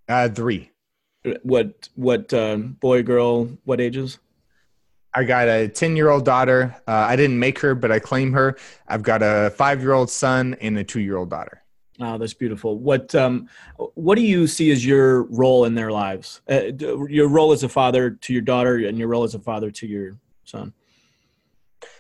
Uh, three. What what uh, boy girl? What ages? I got a 10 year old daughter. Uh, I didn't make her, but I claim her. I've got a five year old son and a two year old daughter. Oh, that's beautiful. What um, what do you see as your role in their lives? Uh, your role as a father to your daughter, and your role as a father to your son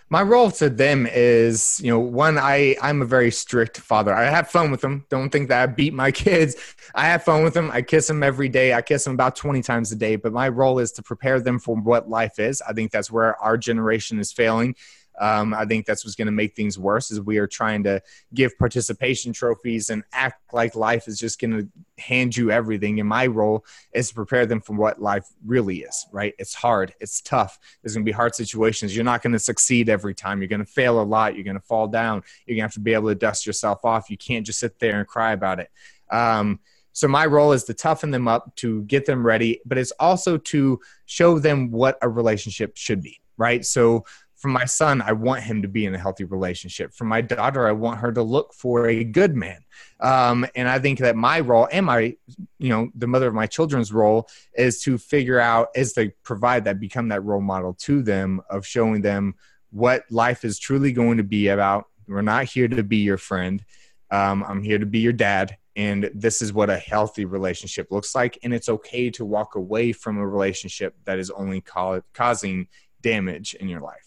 my role to them is you know one i i'm a very strict father. I have fun with them. Don't think that i beat my kids. I have fun with them. I kiss them every day. I kiss them about 20 times a day. But my role is to prepare them for what life is. I think that's where our generation is failing um, I think that's what's going to make things worse. Is we are trying to give participation trophies and act like life is just going to hand you everything. And my role is to prepare them for what life really is. Right? It's hard. It's tough. There's going to be hard situations. You're not going to succeed every time. You're going to fail a lot. You're going to fall down. You're going to have to be able to dust yourself off. You can't just sit there and cry about it. Um, so my role is to toughen them up, to get them ready, but it's also to show them what a relationship should be, right? So for my son, I want him to be in a healthy relationship. For my daughter, I want her to look for a good man. Um, and I think that my role and my, you know, the mother of my children's role is to figure out, is to provide that, become that role model to them of showing them what life is truly going to be about. We're not here to be your friend. Um, I'm here to be your dad. And this is what a healthy relationship looks like. And it's okay to walk away from a relationship that is only co- causing damage in your life.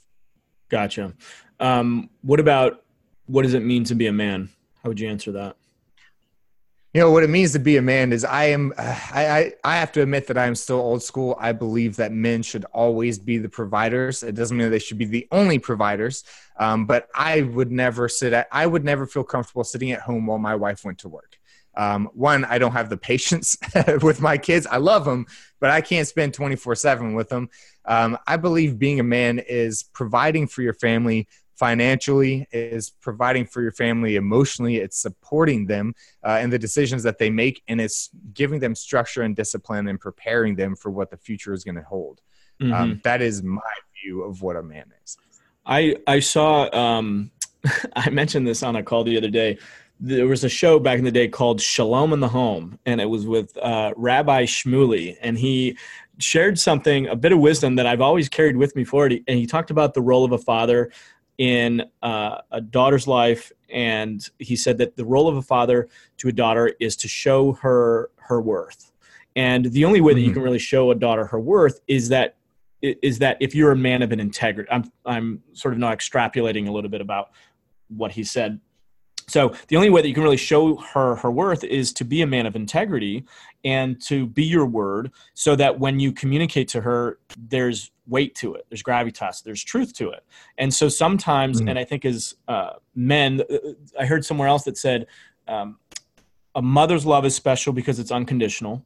Gotcha. Um, what about what does it mean to be a man? How would you answer that? You know what it means to be a man is I am uh, I, I I have to admit that I am still old school. I believe that men should always be the providers. It doesn't mean they should be the only providers, um, but I would never sit at I would never feel comfortable sitting at home while my wife went to work. Um, one, I don't have the patience with my kids. I love them, but I can't spend 24 7 with them. Um, I believe being a man is providing for your family financially, is providing for your family emotionally, it's supporting them uh, in the decisions that they make, and it's giving them structure and discipline and preparing them for what the future is going to hold. Mm-hmm. Um, that is my view of what a man is. I I saw um, I mentioned this on a call the other day. There was a show back in the day called Shalom in the Home, and it was with uh, Rabbi Shmuley, and he shared something, a bit of wisdom that I've always carried with me forward. And he talked about the role of a father in uh, a daughter's life, and he said that the role of a father to a daughter is to show her her worth. And the only way that you mm-hmm. can really show a daughter her worth is that is that if you're a man of an integrity, I'm I'm sort of now extrapolating a little bit about what he said. So the only way that you can really show her her worth is to be a man of integrity and to be your word, so that when you communicate to her, there's weight to it, there's gravitas, there's truth to it. And so sometimes, mm-hmm. and I think as uh, men, uh, I heard somewhere else that said um, a mother's love is special because it's unconditional,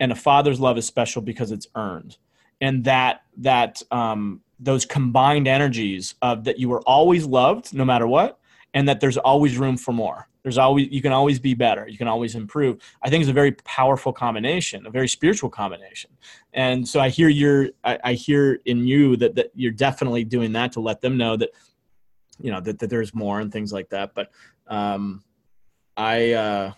and a father's love is special because it's earned and that that um, those combined energies of that you were always loved no matter what and that there's always room for more. There's always you can always be better. You can always improve. I think it's a very powerful combination a very spiritual combination. And so i hear you're i, I hear in you that, that you're definitely doing that to let them know that you know that, that there's more and things like that. But um i uh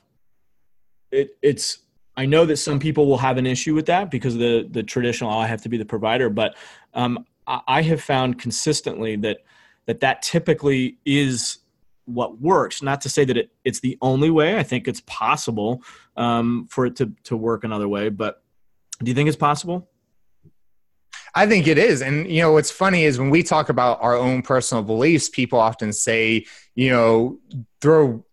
it it's I know that some people will have an issue with that because the the traditional oh, I have to be the provider, but um, I, I have found consistently that that that typically is what works. Not to say that it, it's the only way. I think it's possible um, for it to to work another way. But do you think it's possible? I think it is. And, you know, what's funny is when we talk about our own personal beliefs, people often say, you know, throw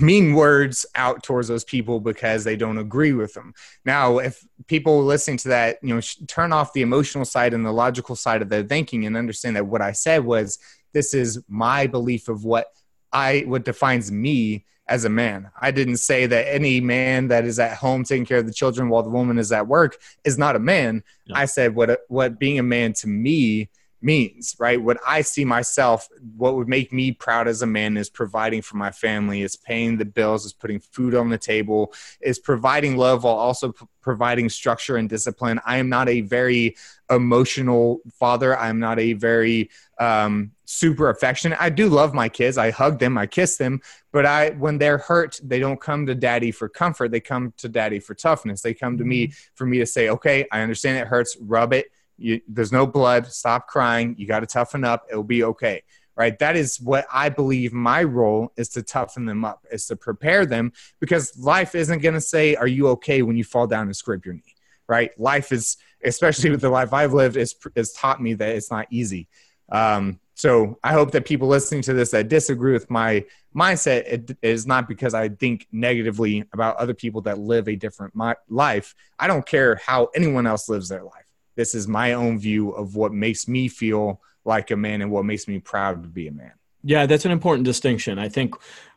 mean words out towards those people because they don't agree with them. Now, if people listening to that, you know, turn off the emotional side and the logical side of their thinking and understand that what I said was this is my belief of what I what defines me as a man. I didn't say that any man that is at home taking care of the children while the woman is at work is not a man. I said what what being a man to me means, right? What I see myself, what would make me proud as a man is providing for my family, is paying the bills, is putting food on the table, is providing love while also p- providing structure and discipline. I am not a very emotional father. I'm not a very um, super affectionate. I do love my kids. I hug them, I kiss them, but I when they're hurt, they don't come to daddy for comfort. They come to daddy for toughness. They come to me mm-hmm. for me to say, "Okay, I understand it hurts. Rub it." You, there's no blood. Stop crying. You got to toughen up. It'll be okay. Right. That is what I believe my role is to toughen them up, is to prepare them because life isn't going to say, Are you okay when you fall down and scrape your knee? Right. Life is, especially with the life I've lived, is, is taught me that it's not easy. Um, so I hope that people listening to this that disagree with my mindset it is not because I think negatively about other people that live a different my, life. I don't care how anyone else lives their life. This is my own view of what makes me feel like a man and what makes me proud to be a man. Yeah, that's an important distinction. I think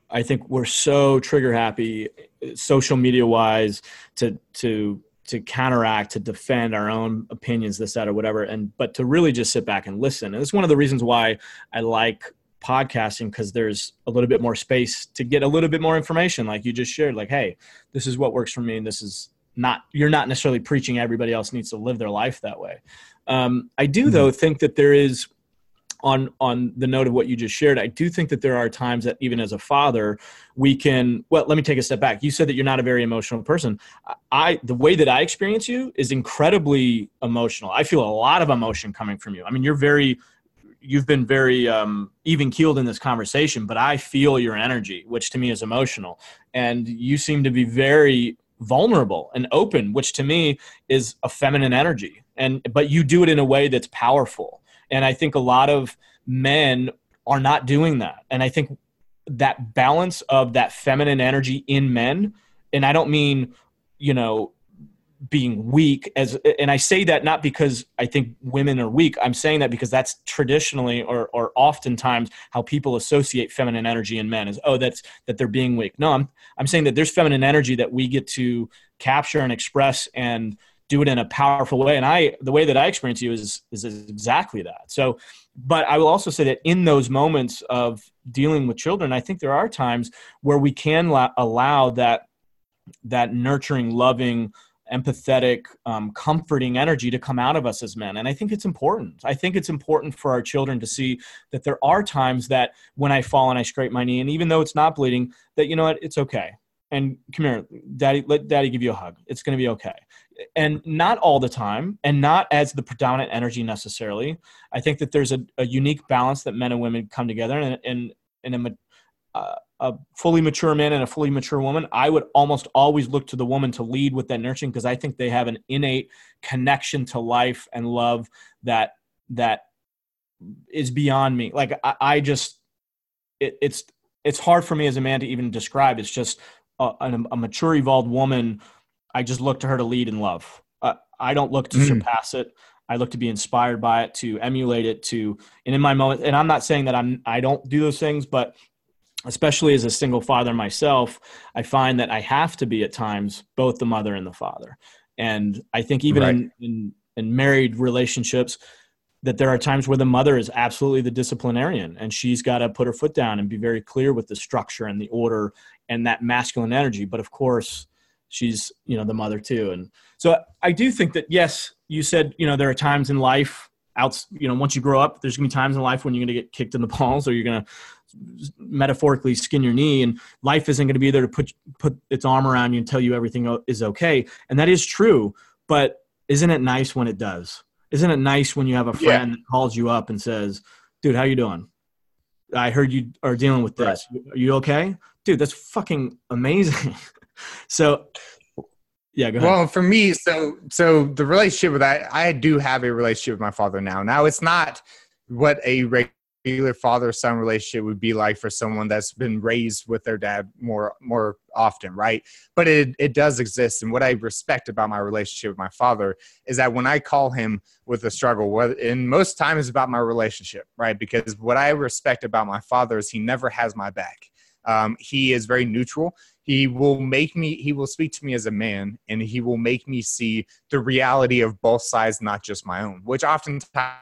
I think we're so trigger happy social media wise to to to counteract to defend our own opinions this that or whatever and but to really just sit back and listen and it's one of the reasons why i like podcasting because there's a little bit more space to get a little bit more information like you just shared like hey this is what works for me and this is not you're not necessarily preaching everybody else needs to live their life that way. Um, I do mm-hmm. though think that there is on on the note of what you just shared i do think that there are times that even as a father we can well let me take a step back. You said that you're not a very emotional person. I the way that i experience you is incredibly emotional. I feel a lot of emotion coming from you. I mean you're very you've been very um, even keeled in this conversation but i feel your energy which to me is emotional. And you seem to be very vulnerable and open which to me is a feminine energy. And but you do it in a way that's powerful and i think a lot of men are not doing that. And i think that balance of that feminine energy in men and i don't mean you know being weak as and i say that not because i think women are weak. I'm saying that because that's traditionally or or oftentimes how people associate feminine energy in men is oh that's that they're being weak. No i'm i'm saying that there's feminine energy that we get to capture and express and do it in a powerful way. And I, the way that I experience you is, is exactly that. So, but I will also say that in those moments of dealing with children, I think there are times where we can la- allow that, that nurturing, loving, empathetic, um, comforting energy to come out of us as men. And I think it's important. I think it's important for our children to see that there are times that when I fall and I scrape my knee, and even though it's not bleeding, that, you know what, it's okay and come here, daddy, let daddy give you a hug. It's going to be okay. And not all the time, and not as the predominant energy necessarily. I think that there's a, a unique balance that men and women come together, and and a, uh, a fully mature man and a fully mature woman. I would almost always look to the woman to lead with that nurturing because I think they have an innate connection to life and love that that is beyond me. Like I, I just, it, it's it's hard for me as a man to even describe. It's just a, a, mature, evolved woman, I just look to her to lead in love. Uh, I don't look to mm. surpass it. I look to be inspired by it, to emulate it, to and in my moment. And I'm not saying that I'm I don't do those things, but especially as a single father myself, I find that I have to be at times both the mother and the father. And I think even right. in, in in married relationships, that there are times where the mother is absolutely the disciplinarian and she's got to put her foot down and be very clear with the structure and the order and that masculine energy but of course she's you know the mother too. And so i do think that yes you said you know there are times in life out you know once you grow up there's going to be times in life when you're going to get kicked in the balls or you're going to metaphorically skin your knee. And life isn't going to be there to put put its arm around you and tell you everything is okay. And that is true but isn't it nice when it does? Isn't it nice when you have a friend yeah. that calls you up and says dude how you doing? I heard you are dealing with this. Right. are you okay? Dude, that's fucking amazing. so yeah, go ahead. Well, for me, so so the relationship with that, I do have a relationship with my father now. Now it's not what a regular father son relationship would be like for someone that's been raised with their dad more more often, right? But it it does exist, and what I respect about my relationship with my father is that when I call him with a struggle, what in most times about my relationship, right? Because what I respect about my father is he never has my back um, he is very neutral. He will make me, he will speak to me as a man and he will make me see the reality of both sides, not just my own, which oftentimes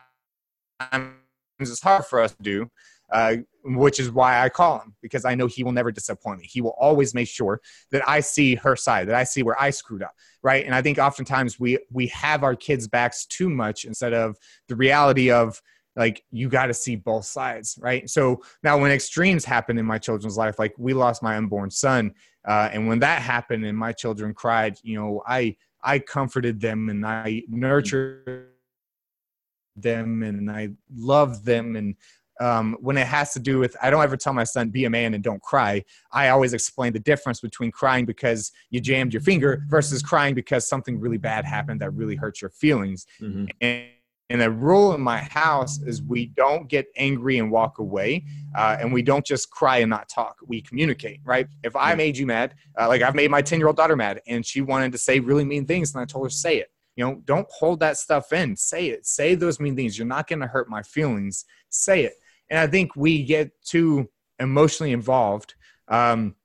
is hard for us to do. Uh, which is why I call him because I know he will never disappoint me. He will always make sure that I see her side, that I see where I screwed up, right? And I think oftentimes we we have our kids' backs too much instead of the reality of like you got to see both sides right? So now when extremes happen in my children's life like we lost my unborn son uh, and when that happened and my children cried you know i i comforted them and i nurtured them and i loved them. And um, when it has to do with i don't ever tell my son be a man and don't cry. I always explain the difference between crying because you jammed your finger versus crying because something really bad happened that really hurt your feelings. Mm-hmm. and and the rule in my house is we don't get angry and walk away, uh, and we don't just cry and not talk. We communicate, right? If I made you mad, uh, like I've made my 10 year old daughter mad, and she wanted to say really mean things, and I told her, say it. You know, don't hold that stuff in. Say it. Say those mean things. You're not going to hurt my feelings. Say it. And I think we get too emotionally involved um,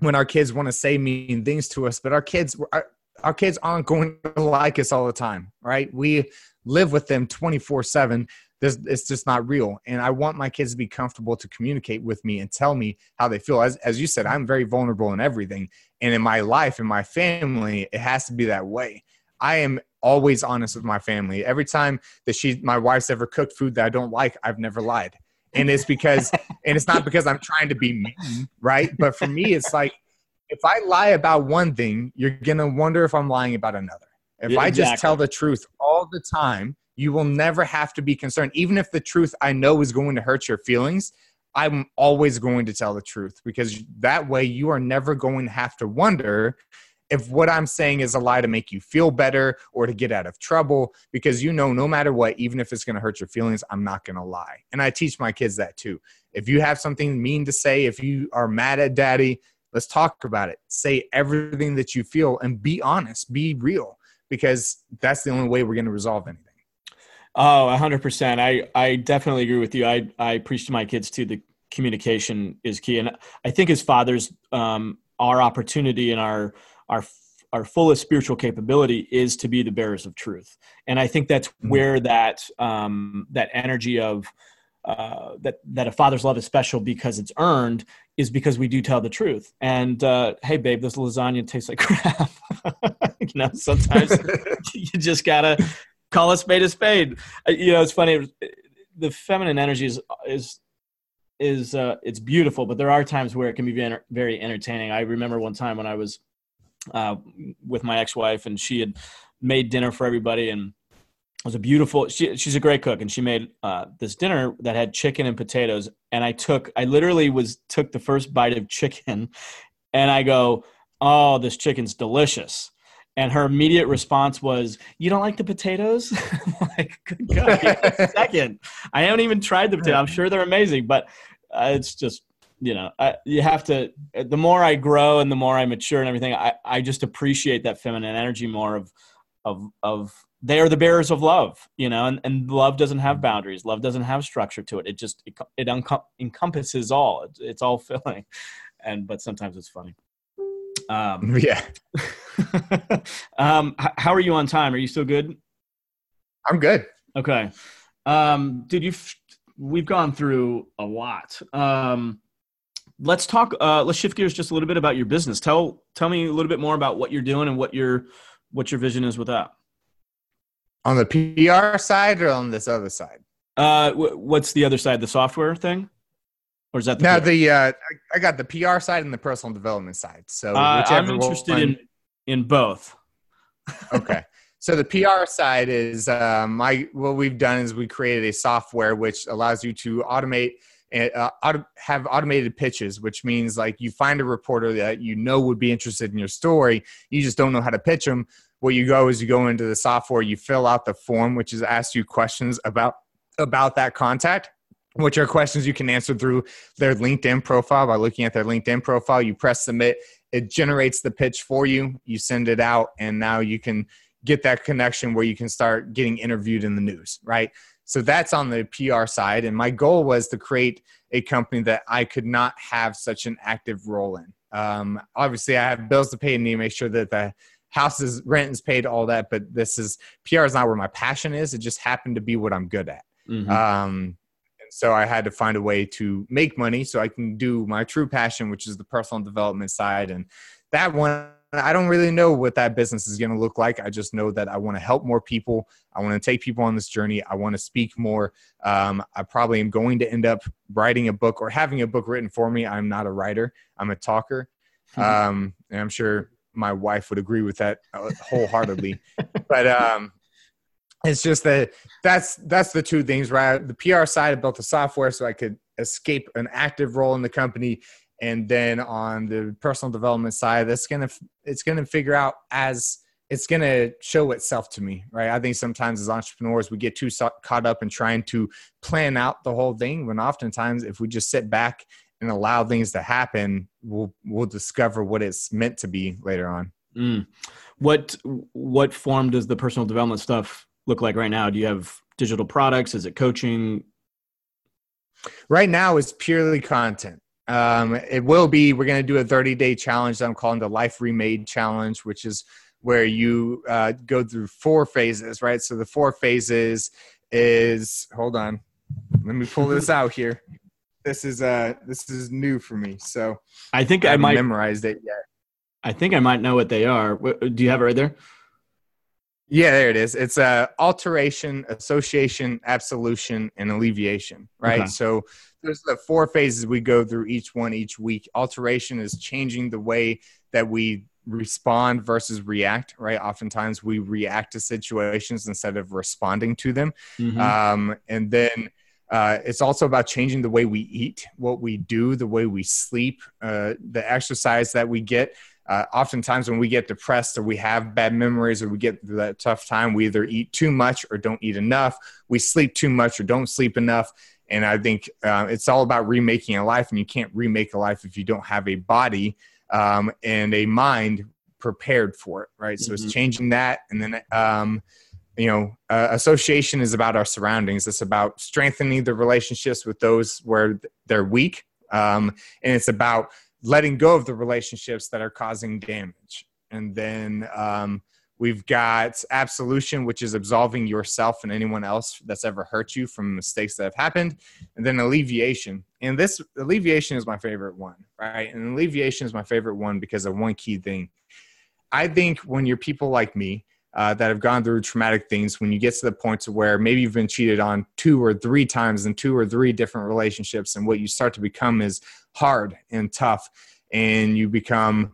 when our kids want to say mean things to us, but our kids, our, our kids aren't going to like us all the time, right? We live with them 24 7 this it's just not real. And i want my kids to be comfortable to communicate with me and tell me how they feel. As, as you said i'm very vulnerable in everything. And in my life in my family it has to be that way. I am always honest with my family. Every time that she my wife's ever cooked food that i don't like i've never lied. And it's because and it's not because i'm trying to be mean right? But for me it's like if i lie about one thing you're gonna wonder if i'm lying about another if yeah, I just tell the truth all the time, you will never have to be concerned. Even if the truth I know is going to hurt your feelings, I'm always going to tell the truth because that way you are never going to have to wonder if what I'm saying is a lie to make you feel better or to get out of trouble because you know no matter what even if it's going to hurt your feelings I'm not going to lie. And I teach my kids that too. If you have something mean to say, if you are mad at daddy, let's talk about it. Say everything that you feel and be honest, be real because that's the only way we're going to resolve anything. Oh, 100%. I, I definitely agree with you. I, I preach to my kids too the communication is key. And I think as fathers, um, our opportunity and our, our, our fullest spiritual capability is to be the bearers of truth and i think that's mm-hmm. where that um, that energy of uh, that that a father's love is special because it's earned is because we do tell the truth. And uh, hey, babe, this lasagna tastes like crap. you know, sometimes you just gotta call a spade a spade. Uh, you know, it's funny. The feminine energy is is is uh, it's beautiful, but there are times where it can be very entertaining. I remember one time when I was uh, with my ex-wife, and she had made dinner for everybody, and was a beautiful she, she's a great cook and she made uh, this dinner that had chicken and potatoes and i took i literally was took the first bite of chicken and i go oh this chicken's delicious. And her immediate response was you don't like the potatoes? Like good god second. I haven't even tried the potatoes i'm sure they're amazing but uh, it's just you know I, you have to the more i grow and the more i mature and everything i, I just appreciate that feminine energy more of of of they are the bearers of love you know and, and love doesn't have boundaries. Love doesn't have structure to it. It just it, it encompasses all. It, it's all filling. And but sometimes it's funny. Um yeah. um how are you on time? Are you still good? I'm good. Okay. Um did you we've gone through a lot. Um let's talk uh let's shift gears just a little bit about your business. Tell tell me a little bit more about what you're doing and what your what your vision is with that on the PR side or on this other side? Uh, what's the other side? The software thing, or is that the no? PR? The uh, I got the PR side and the personal development side. So uh, I'm interested one... in in both. okay. So the PR side is uh, my what we've done is we created a software which allows you to automate and uh, auto, have automated pitches, which means like you find a reporter that you know would be interested in your story, you just don't know how to pitch them what you go is you go into the software, you fill out the form, which is ask you questions about about that contact which are questions you can answer through their LinkedIn profile by looking at their LinkedIn profile. You press submit, it generates the pitch for you. You send it out, and now you can get that connection where you can start getting interviewed in the news, right? So that's on the PR side. And my goal was to create a company that I could not have such an active role in. Um, obviously, I have bills to pay and need to make sure that the houses rent is paid all that but this is pr is not where my passion is. It just happened to be what i'm good at. Mm-hmm. um, and so i had to find a way to make money so i can do my true passion which is the personal development side. And that one i don't really know what that business is going to look like. I just know that i want to help more people. I want to take people on this journey. I want to speak more. Um, i probably am going to end up writing a book or having a book written for me. I'm not a writer. I'm a talker. Um, and i'm sure my wife would agree with that uh, wholeheartedly. but um, it's just that that's that's the two things, right? The PR side, I built the software so I could escape an active role in the company, and then on the personal development side, that's gonna it's gonna figure out as it's going to show itself to me, right? I think sometimes as entrepreneurs, we get too caught up in trying to plan out the whole thing when oftentimes, if we just sit back and allow things to happen, we'll we'll discover what it's meant to be later on. Mm. What what form does the personal development stuff look like right now? Do you have digital products? Is it coaching? Right now, it's purely content. Um, it will be. We're going to do a 30 day challenge that I'm calling the Life Remade Challenge, which is where you uh, go through four phases, right? So the four phases is hold on, let me pull this out here this is uh this is new for me. So I think I, I might memorized it yet. I think I might know what they are. Do you have it right there? Yeah, there it is. It's uh, alteration, association, absolution, and alleviation. Right. Okay. So there's the four phases we go through each one each week. Alteration is changing the way that we respond versus react. Right. Oftentimes we react to situations instead of responding to them. Mm-hmm. Um, and then uh, it's also about changing the way we eat, what we do, the way we sleep, uh, the exercise that we get. Uh, oftentimes, when we get depressed or we have bad memories or we get through that tough time, we either eat too much or don't eat enough. We sleep too much or don't sleep enough. And I think uh, it's all about remaking a life, and you can't remake a life if you don't have a body um, and a mind prepared for it, right? Mm-hmm. So it's mm-hmm. changing that, and then um, you know uh, association is about our surroundings it's about strengthening the relationships with those where they're weak um, and it's about letting go of the relationships that are causing damage And then um, we've got absolution, which is absolving yourself and anyone else that's ever hurt you from mistakes that have happened. And then alleviation. And this alleviation is my favorite one, right? And alleviation is my favorite one because of one key thing. I think when you're people like me, uh, that have gone through traumatic things when you get to the point to where maybe you've been cheated on two or three times in two or three different relationships and what you start to become is hard and tough and you become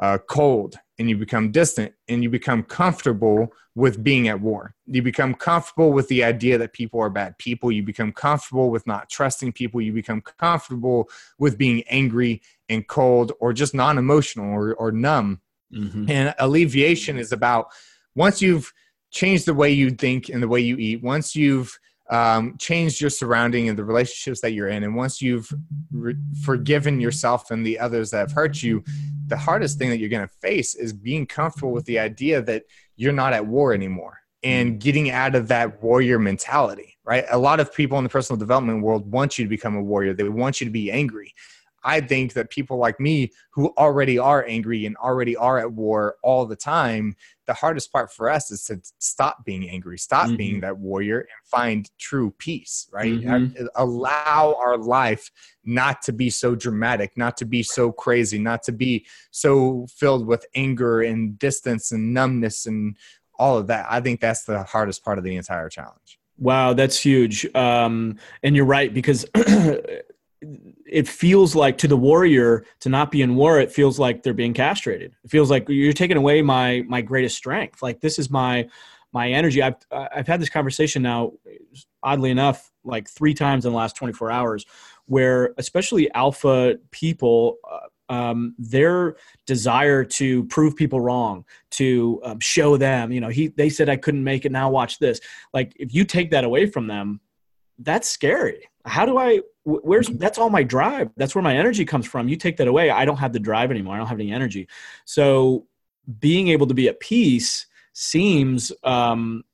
uh, cold and you become distant and you become comfortable with being at war. You become comfortable with the idea that people are bad people. You become comfortable with not trusting people. You become comfortable with being angry and cold or just non emotional or, or numb. Mm-hmm. And alleviation is about once you've changed the way you think and the way you eat, once you've um, changed your surrounding and the relationships that you're in. And once you've re- forgiven yourself and the others that have hurt you, the hardest thing that you're going to face is being comfortable with the idea that you're not at war anymore and getting out of that warrior mentality, right? A lot of people in the personal development world want you to become a warrior, they want you to be angry. I think that people like me who already are angry and already are at war all the time, the hardest part for us is to stop being angry, stop mm-hmm. being that warrior, and find true peace, right? Mm-hmm. Allow our life not to be so dramatic, not to be so crazy, not to be so filled with anger and distance and numbness and all of that. I think that's the hardest part of the entire challenge. Wow, that's huge. Um, and you're right because it feels like to the warrior to not be in war it feels like they're being castrated. It feels like you're taking away my my greatest strength. Like this is my my energy. I've i've had this conversation now oddly enough like three times in the last 24 hours where especially alpha people uh, um, their desire to prove people wrong to um, show them you know he they said i couldn't make it now watch this. Like if you take that away from them that's scary. How do i where's that's all my drive. That's where my energy comes from. You take that away i don't have the drive anymore. I don't have any energy. So being able to be at peace seems um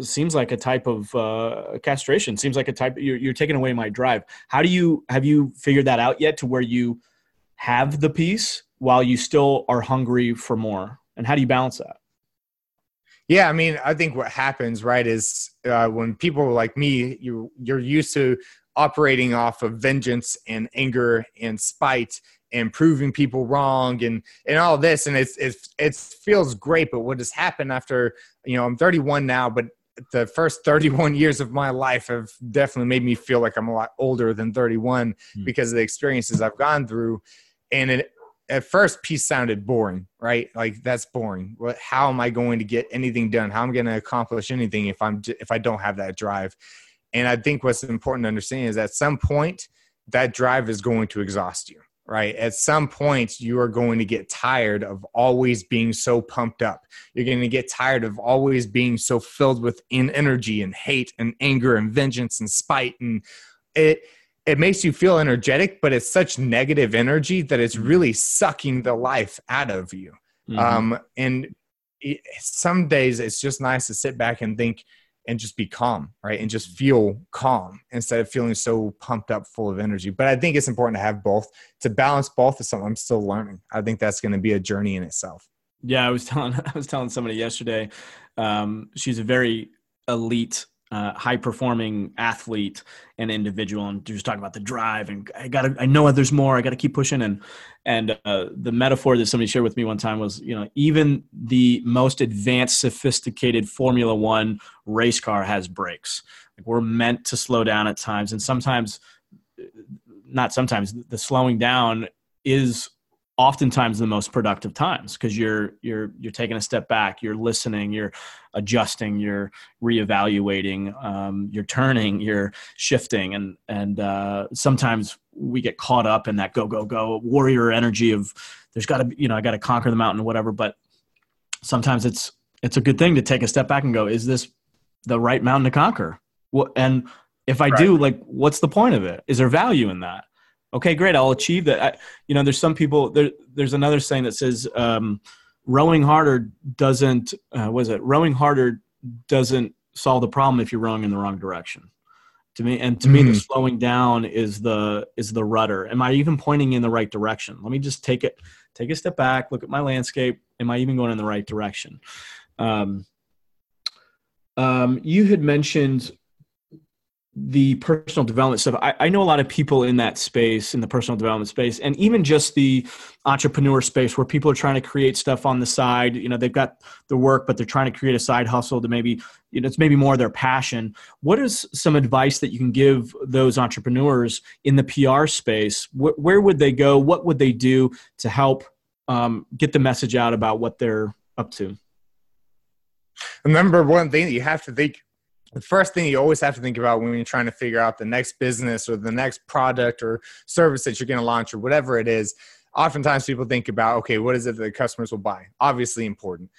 seems like a type of uh, castration. Seems like a type you're, you're taking away my drive. How do you have you figured that out yet to where you have the peace while you still are hungry for more? And how do you balance that yeah, I mean, I think what happens, right, is uh, when people like me, you you're used to operating off of vengeance and anger and spite and proving people wrong and and all this, and it's it's it feels great. But what has happened after you know I'm 31 now, but the first 31 years of my life have definitely made me feel like I'm a lot older than 31 mm. because of the experiences I've gone through, and it at first peace sounded boring right? Like that's boring. What how am i going to get anything done? How am i going to accomplish anything if i'm if i don't have that drive? And i think what's important to understand is at some point that drive is going to exhaust you right? At some point you are going to get tired of always being so pumped up. You're going to get tired of always being so filled with in energy and hate and anger and vengeance and spite and it it makes you feel energetic, but it's such negative energy that it's mm-hmm. really sucking the life out of you. Mm-hmm. Um, and it, some days it's just nice to sit back and think and just be calm, right? And just feel calm instead of feeling so pumped up, full of energy. But I think it's important to have both. To balance both is something I'm still learning. I think that's going to be a journey in itself. Yeah, I was telling I was telling somebody yesterday. Um, she's a very elite uh, high performing athlete and individual and just talking about the drive and I gotta I know there's more I gotta keep pushing. And and uh, the metaphor that somebody shared with me one time was you know even the most advanced sophisticated Formula One race car has brakes. Like we're meant to slow down at times and sometimes not sometimes the slowing down is oftentimes the most productive times because you're you're you're taking a step back you're listening you're adjusting you're reevaluating um, you're turning you're shifting and and uh, sometimes we get caught up in that go go go warrior energy of there's got to be you know i got to conquer the mountain or whatever but sometimes it's it's a good thing to take a step back and go is this the right mountain to conquer? And if i right. do like what's the point of it? Is there value in that okay great i'll achieve that I, you know there's some people there there's another saying that says um, rowing harder doesn't uh, was it rowing harder doesn't solve the problem if you're rowing in the wrong direction to me and to mm. me the mm. slowing down is the is the rudder am i even pointing in the right direction let me just take it take a step back, look at my landscape. Am I even going in the right direction? Um, um, you had mentioned the personal development stuff. I, I, know a lot of people in that space, in the personal development space, and even just the entrepreneur space where people are trying to create stuff on the side. You know, they've got the work, but they're trying to create a side hustle to maybe, you know, it's maybe more their passion. What is some advice that you can give those entrepreneurs in the PR space? Wh- where would they go? What would they do to help um, get the message out about what they're up to? Remember, one thing you have to think the first thing you always have to think about when you're trying to figure out the next business or the next product or service that you're going to launch or whatever it is oftentimes people think about okay what is it that the customers will buy? Obviously important.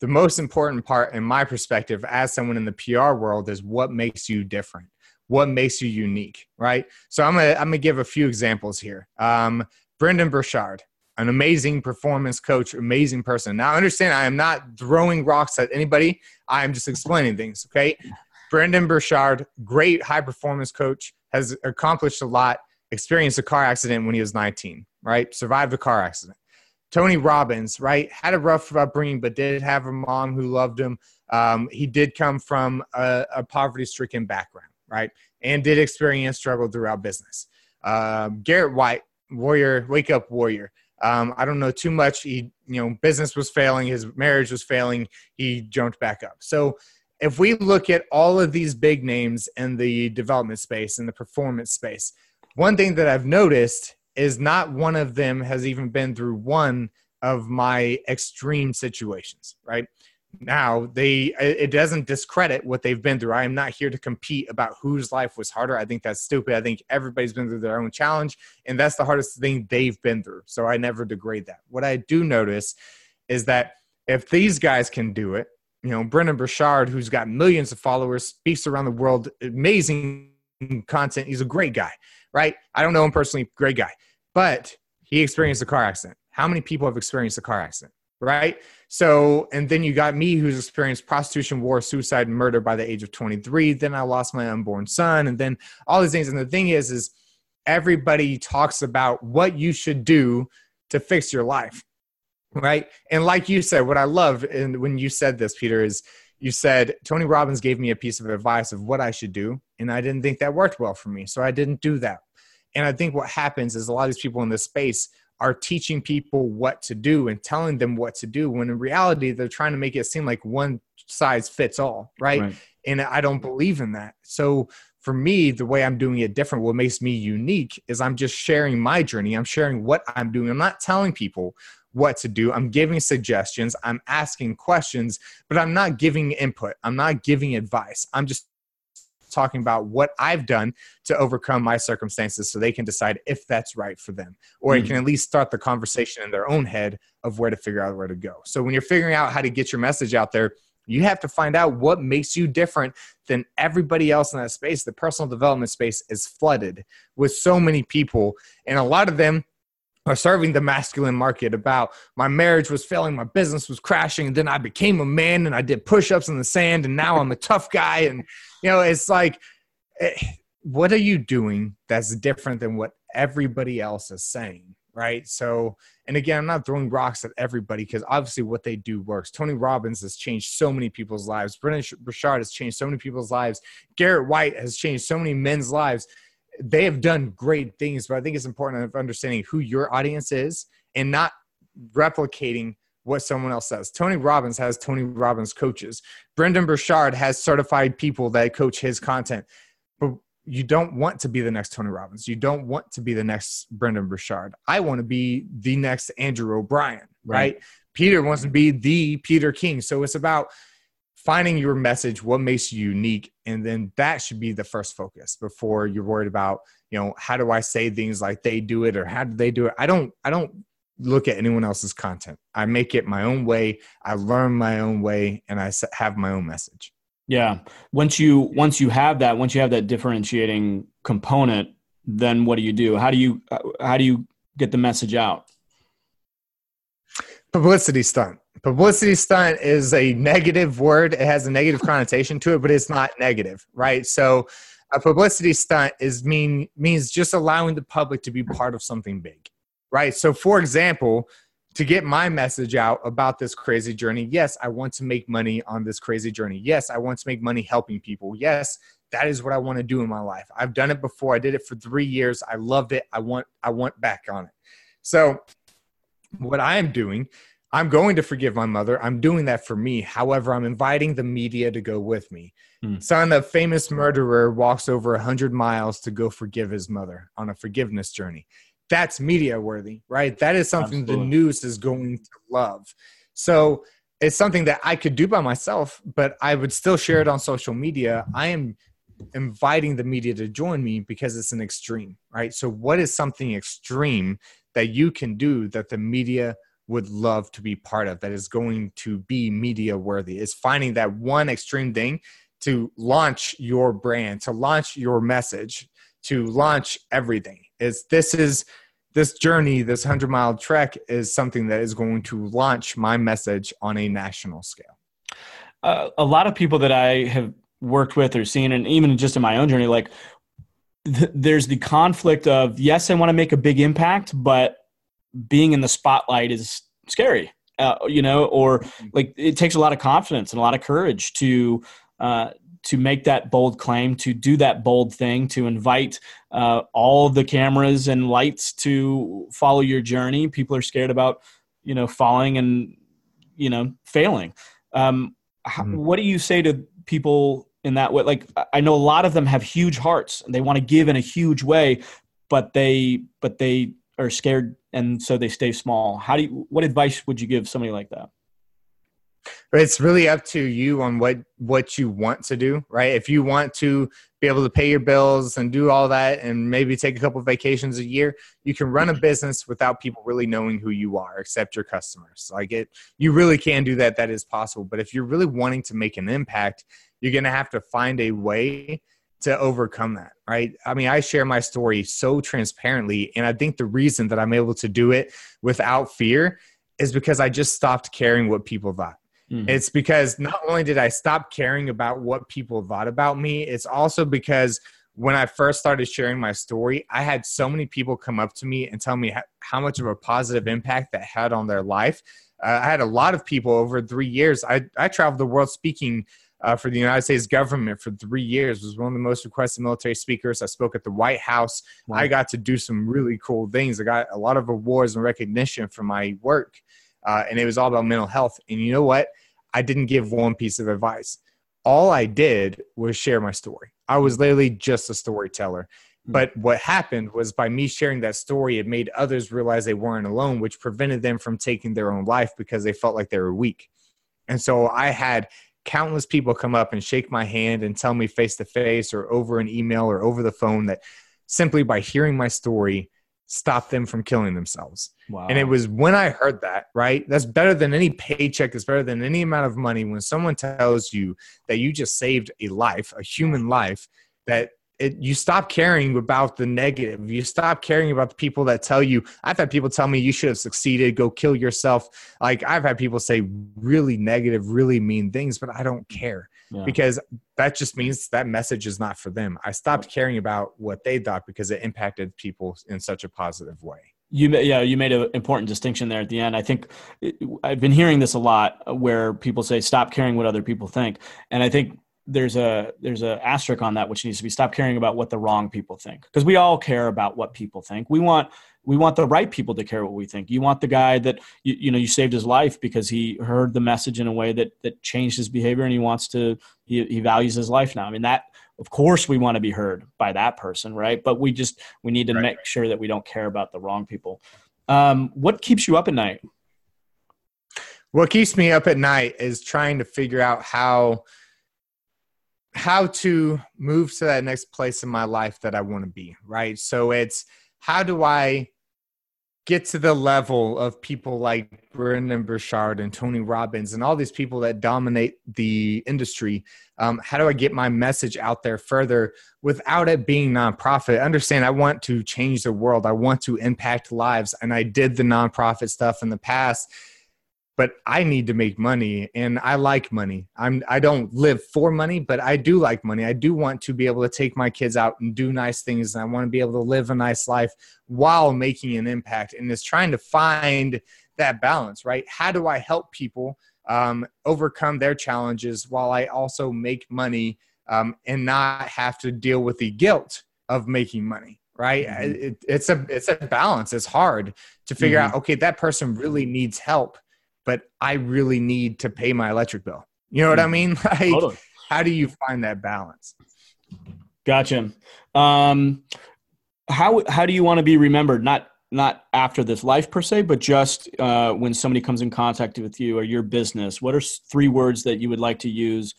The most important part in my perspective as someone in the pr world is what makes you different? What makes you unique right? So i'm gonna i'm gonna give a few examples here. Um, brendon burchard an amazing performance coach amazing person. Now understand i am not throwing rocks at anybody. I am just explaining things okay Brendon Burchard, great high performance coach, has accomplished a lot, experienced a car accident when he was 19, right? Survived a car accident. Tony Robbins, right? Had a rough upbringing, but did have a mom who loved him. Um, he did come from a, a poverty stricken background, right? And did experience struggle throughout business. Um, Garrett White, warrior, wake up warrior. Um, I don't know too much. He, you know, business was failing, his marriage was failing. He jumped back up. So if we look at all of these big names in the development space and the performance space one thing that i've noticed is not one of them has even been through one of my extreme situations right? Now they it doesn't discredit what they've been through. I am not here to compete about whose life was harder. I think that's stupid. I think everybody's been through their own challenge and that's the hardest thing they've been through. So i never degrade that. What i do notice is that if these guys can do it you know, Brendon Burchard, who's got millions of followers, speaks around the world, amazing content. He's a great guy, right? I don't know him personally, great guy, but he experienced a car accident. How many people have experienced a car accident, right? So, and then you got me who's experienced prostitution, war, suicide, murder by the age of 23. Then I lost my unborn son, and then all these things. And the thing is, is everybody talks about what you should do to fix your life right? And like you said, what I love, and when you said this, Peter, is you said Tony Robbins gave me a piece of advice of what I should do, and I didn't think that worked well for me, so I didn't do that. And I think what happens is a lot of these people in this space are teaching people what to do and telling them what to do when in reality they're trying to make it seem like one size fits all, right? right. And I don't believe in that. So for me, the way I'm doing it different, what makes me unique is I'm just sharing my journey. I'm sharing what I'm doing. I'm not telling people what to do. I'm giving suggestions, I'm asking questions, but I'm not giving input. I'm not giving advice. I'm just talking about what I've done to overcome my circumstances so they can decide if that's right for them. Or mm. it can at least start the conversation in their own head of where to figure out where to go. So when you're figuring out how to get your message out there, you have to find out what makes you different than everybody else in that space. The personal development space is flooded with so many people, and a lot of them are serving the masculine market about my marriage was failing, my business was crashing, and then I became a man and I did push-ups in the sand, and now I'm a tough guy. And you know, it's like, eh, what are you doing that's different than what everybody else is saying? Right. So, and again, I'm not throwing rocks at everybody because obviously what they do works. Tony Robbins has changed so many people's lives. Brendon Burchard has changed so many people's lives. Garrett White has changed so many men's lives they have done great things, but I think it's important of understanding who your audience is and not replicating what someone else says. Tony Robbins has Tony Robbins coaches. Brendon Burchard has certified people that coach his content. But you don't want to be the next Tony Robbins. You don't want to be the next Brendon Burchard. I want to be the next Andrew O'Brien, right? right? Peter wants to be the Peter King. So it's about finding your message, what makes you unique, and then that should be the first focus before you're worried about, you know, how do I say things like they do it or how do they do it? I don't, I don't look at anyone else's content. I make it my own way. I learn my own way, and I have my own message. Yeah. Once you once you have that, once you have that differentiating component, then what do you do? How do you how do you get the message out? Publicity stunt publicity stunt is a negative word. It has a negative connotation to it, but it's not negative, right? So a publicity stunt is mean means just allowing the public to be part of something big, right? So for example, to get my message out about this crazy journey. Yes, I want to make money on this crazy journey. Yes, I want to make money helping people. Yes, that is what I want to do in my life. I've done it before. I did it for 3 years. I loved it. I want I want back on it. So what I am doing, I'm going to forgive my mother. I'm doing that for me. However, I'm inviting the media to go with me. Mm. Son of famous murderer walks over 100 miles to go forgive his mother on a forgiveness journey that's media worthy, right? That is something Absolutely. the news is going to love. So it's something that I could do by myself, but I would still share it on social media. I am inviting the media to join me because it's an extreme, right? So, what is something extreme that you can do that the media would love to be part of that is going to be media worthy? Is finding that one extreme thing to launch your brand, to launch your message, to launch everything. Is this is this journey, this 100 mile trek, is something that is going to launch my message on a national scale. Uh, a lot of people that I have worked with or seen, and even just in my own journey, like th- there's the conflict of yes, I want to make a big impact, but being in the spotlight is scary, uh, you know, or mm-hmm. like it takes a lot of confidence and a lot of courage to uh, to make that bold claim, to do that bold thing, to invite uh, all the cameras and lights to follow your journey. People are scared about, you know, falling and, you know, failing. Um, mm-hmm. What do you say to people in that way? Like, I know a lot of them have huge hearts and they want to give in a huge way, but they, but they are scared and so they stay small. How do you, what advice would you give somebody like that? It's really up to you on what what you want to do right? If you want to be able to pay your bills and do all that and maybe take a couple vacations a year you can run a business without people really knowing who you are except your customers. Like it you really can do that. That is possible. But if you're really wanting to make an impact you're going to have to find a way to overcome that right? I mean i share my story so transparently and i think the reason that i'm able to do it without fear is because i just stopped caring what people thought Mm-hmm. It's because not only did I stop caring about what people thought about me, it's also because when I first started sharing my story, I had so many people come up to me and tell me how much of a positive impact that had on their life. Uh, I had a lot of people over three years. I, I traveled the world speaking uh, for the United States government for three years. Was one of the most requested military speakers. I spoke at the White House. Wow. I got to do some really cool things. I got a lot of awards and recognition for my work, uh, and it was all about mental health. And you know what? I didn't give one piece of advice. All I did was share my story. I was literally just a storyteller. Hmm. But what happened was by me sharing that story, it made others realize they weren't alone, which prevented them from taking their own life because they felt like they were weak. And so I had countless people come up and shake my hand and tell me face to face or over an email or over the phone that simply by hearing my story, stop them from killing themselves. Wow. And it was when I heard that, right? That's better than any paycheck, it's better than any amount of money. When someone tells you that you just saved a life, a human life, that it, you stop caring about the negative. You stop caring about the people that tell you. I've had people tell me you should have succeeded, go kill yourself. Like I've had people say really negative, really mean things, but I don't care yeah. because that just means that message is not for them. I stopped caring about what they thought because it impacted people in such a positive way. You yeah, you made an important distinction there at the end. I think I've been hearing this a lot where people say stop caring what other people think, and I think there's a there's a asterisk on that which needs to be stop caring about what the wrong people think because we all care about what people think. We want we want the right people to care what we think. You want the guy that you, you know you saved his life because he heard the message in a way that that changed his behavior and he wants to he, he values his life now. I mean that of course we want to be heard by that person, right? But we just we need to right. make sure that we don't care about the wrong people. Um, what keeps you up at night? What keeps me up at night is trying to figure out how how to move to that next place in my life that I want to be, right? So it's how do I get to the level of people like Brendon Burchard and Tony Robbins and all these people that dominate the industry? Um, how do I get my message out there further without it being nonprofit? Understand, I want to change the world. I want to impact lives, and I did the nonprofit stuff in the past but I need to make money and I like money. I'm I don't live for money, but I do like money. I do want to be able to take my kids out and do nice things and I want to be able to live a nice life while making an impact and it's trying to find that balance, right? How do I help people um, overcome their challenges while I also make money um, and not have to deal with the guilt of making money? Right? Mm-hmm. It, it's a it's a balance. It's hard to figure mm-hmm. out. Okay, that person really needs help, but I really need to pay my electric bill. You know what I mm-hmm. mean? Like, totally. how do you find that balance? Gotcha. Um, how how do you want to be remembered? Not not after this life per se, but just uh, when somebody comes in contact with you or your business. What are three words that you would like to use?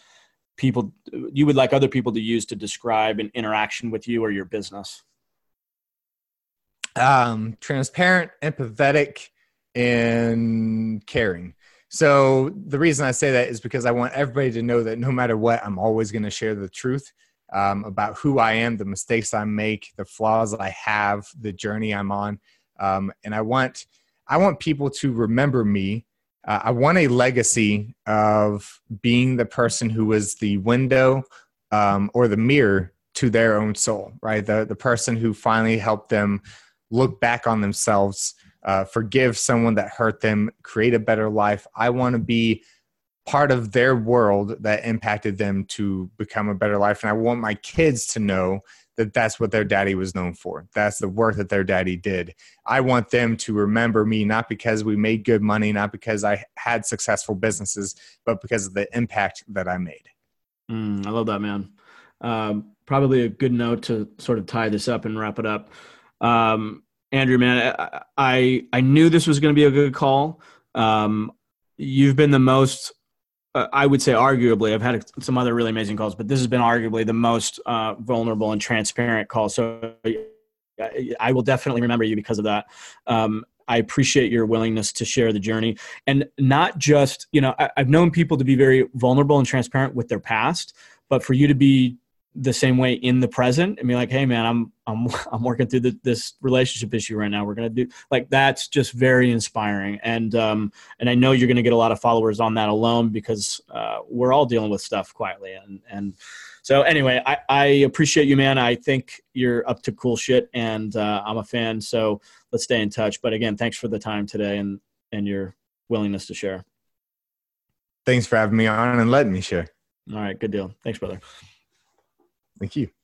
People you would like other people to use to describe an interaction with you or your business. Um, transparent, empathetic, and caring. So the reason I say that is because I want everybody to know that no matter what, I'm always going to share the truth um, about who I am, the mistakes I make, the flaws I have, the journey I'm on, um, and I want I want people to remember me. Uh, I want a legacy of being the person who was the window um, or the mirror to their own soul, right? The the person who finally helped them look back on themselves, uh, forgive someone that hurt them, create a better life. I want to be part of their world that impacted them to become a better life. And I want my kids to know that that's what their daddy was known for. That's the work that their daddy did. I want them to remember me not because we made good money, not because I had successful businesses, but because of the impact that I made. Mm, I love that, man. Um, probably a good note to sort of tie this up and wrap it up. Um, Andrew, man, I I knew this was going to be a good call. Um, you've been the most uh, I would say arguably, I've had some other really amazing calls, but this has been arguably the most uh, vulnerable and transparent call. So I will definitely remember you because of that. Um, I appreciate your willingness to share the journey and not just, you know, I, I've known people to be very vulnerable and transparent with their past, but for you to be the same way in the present and be like, hey man, I'm I'm I'm working through the, this relationship issue right now. We're gonna do like that's just very inspiring, and um and I know you're gonna get a lot of followers on that alone because uh, we're all dealing with stuff quietly, and and so anyway, I I appreciate you, man. I think you're up to cool shit, and uh, I'm a fan. So let's stay in touch. But again, thanks for the time today and and your willingness to share. Thanks for having me on and letting me share. All right, good deal. Thanks, brother. Thank you.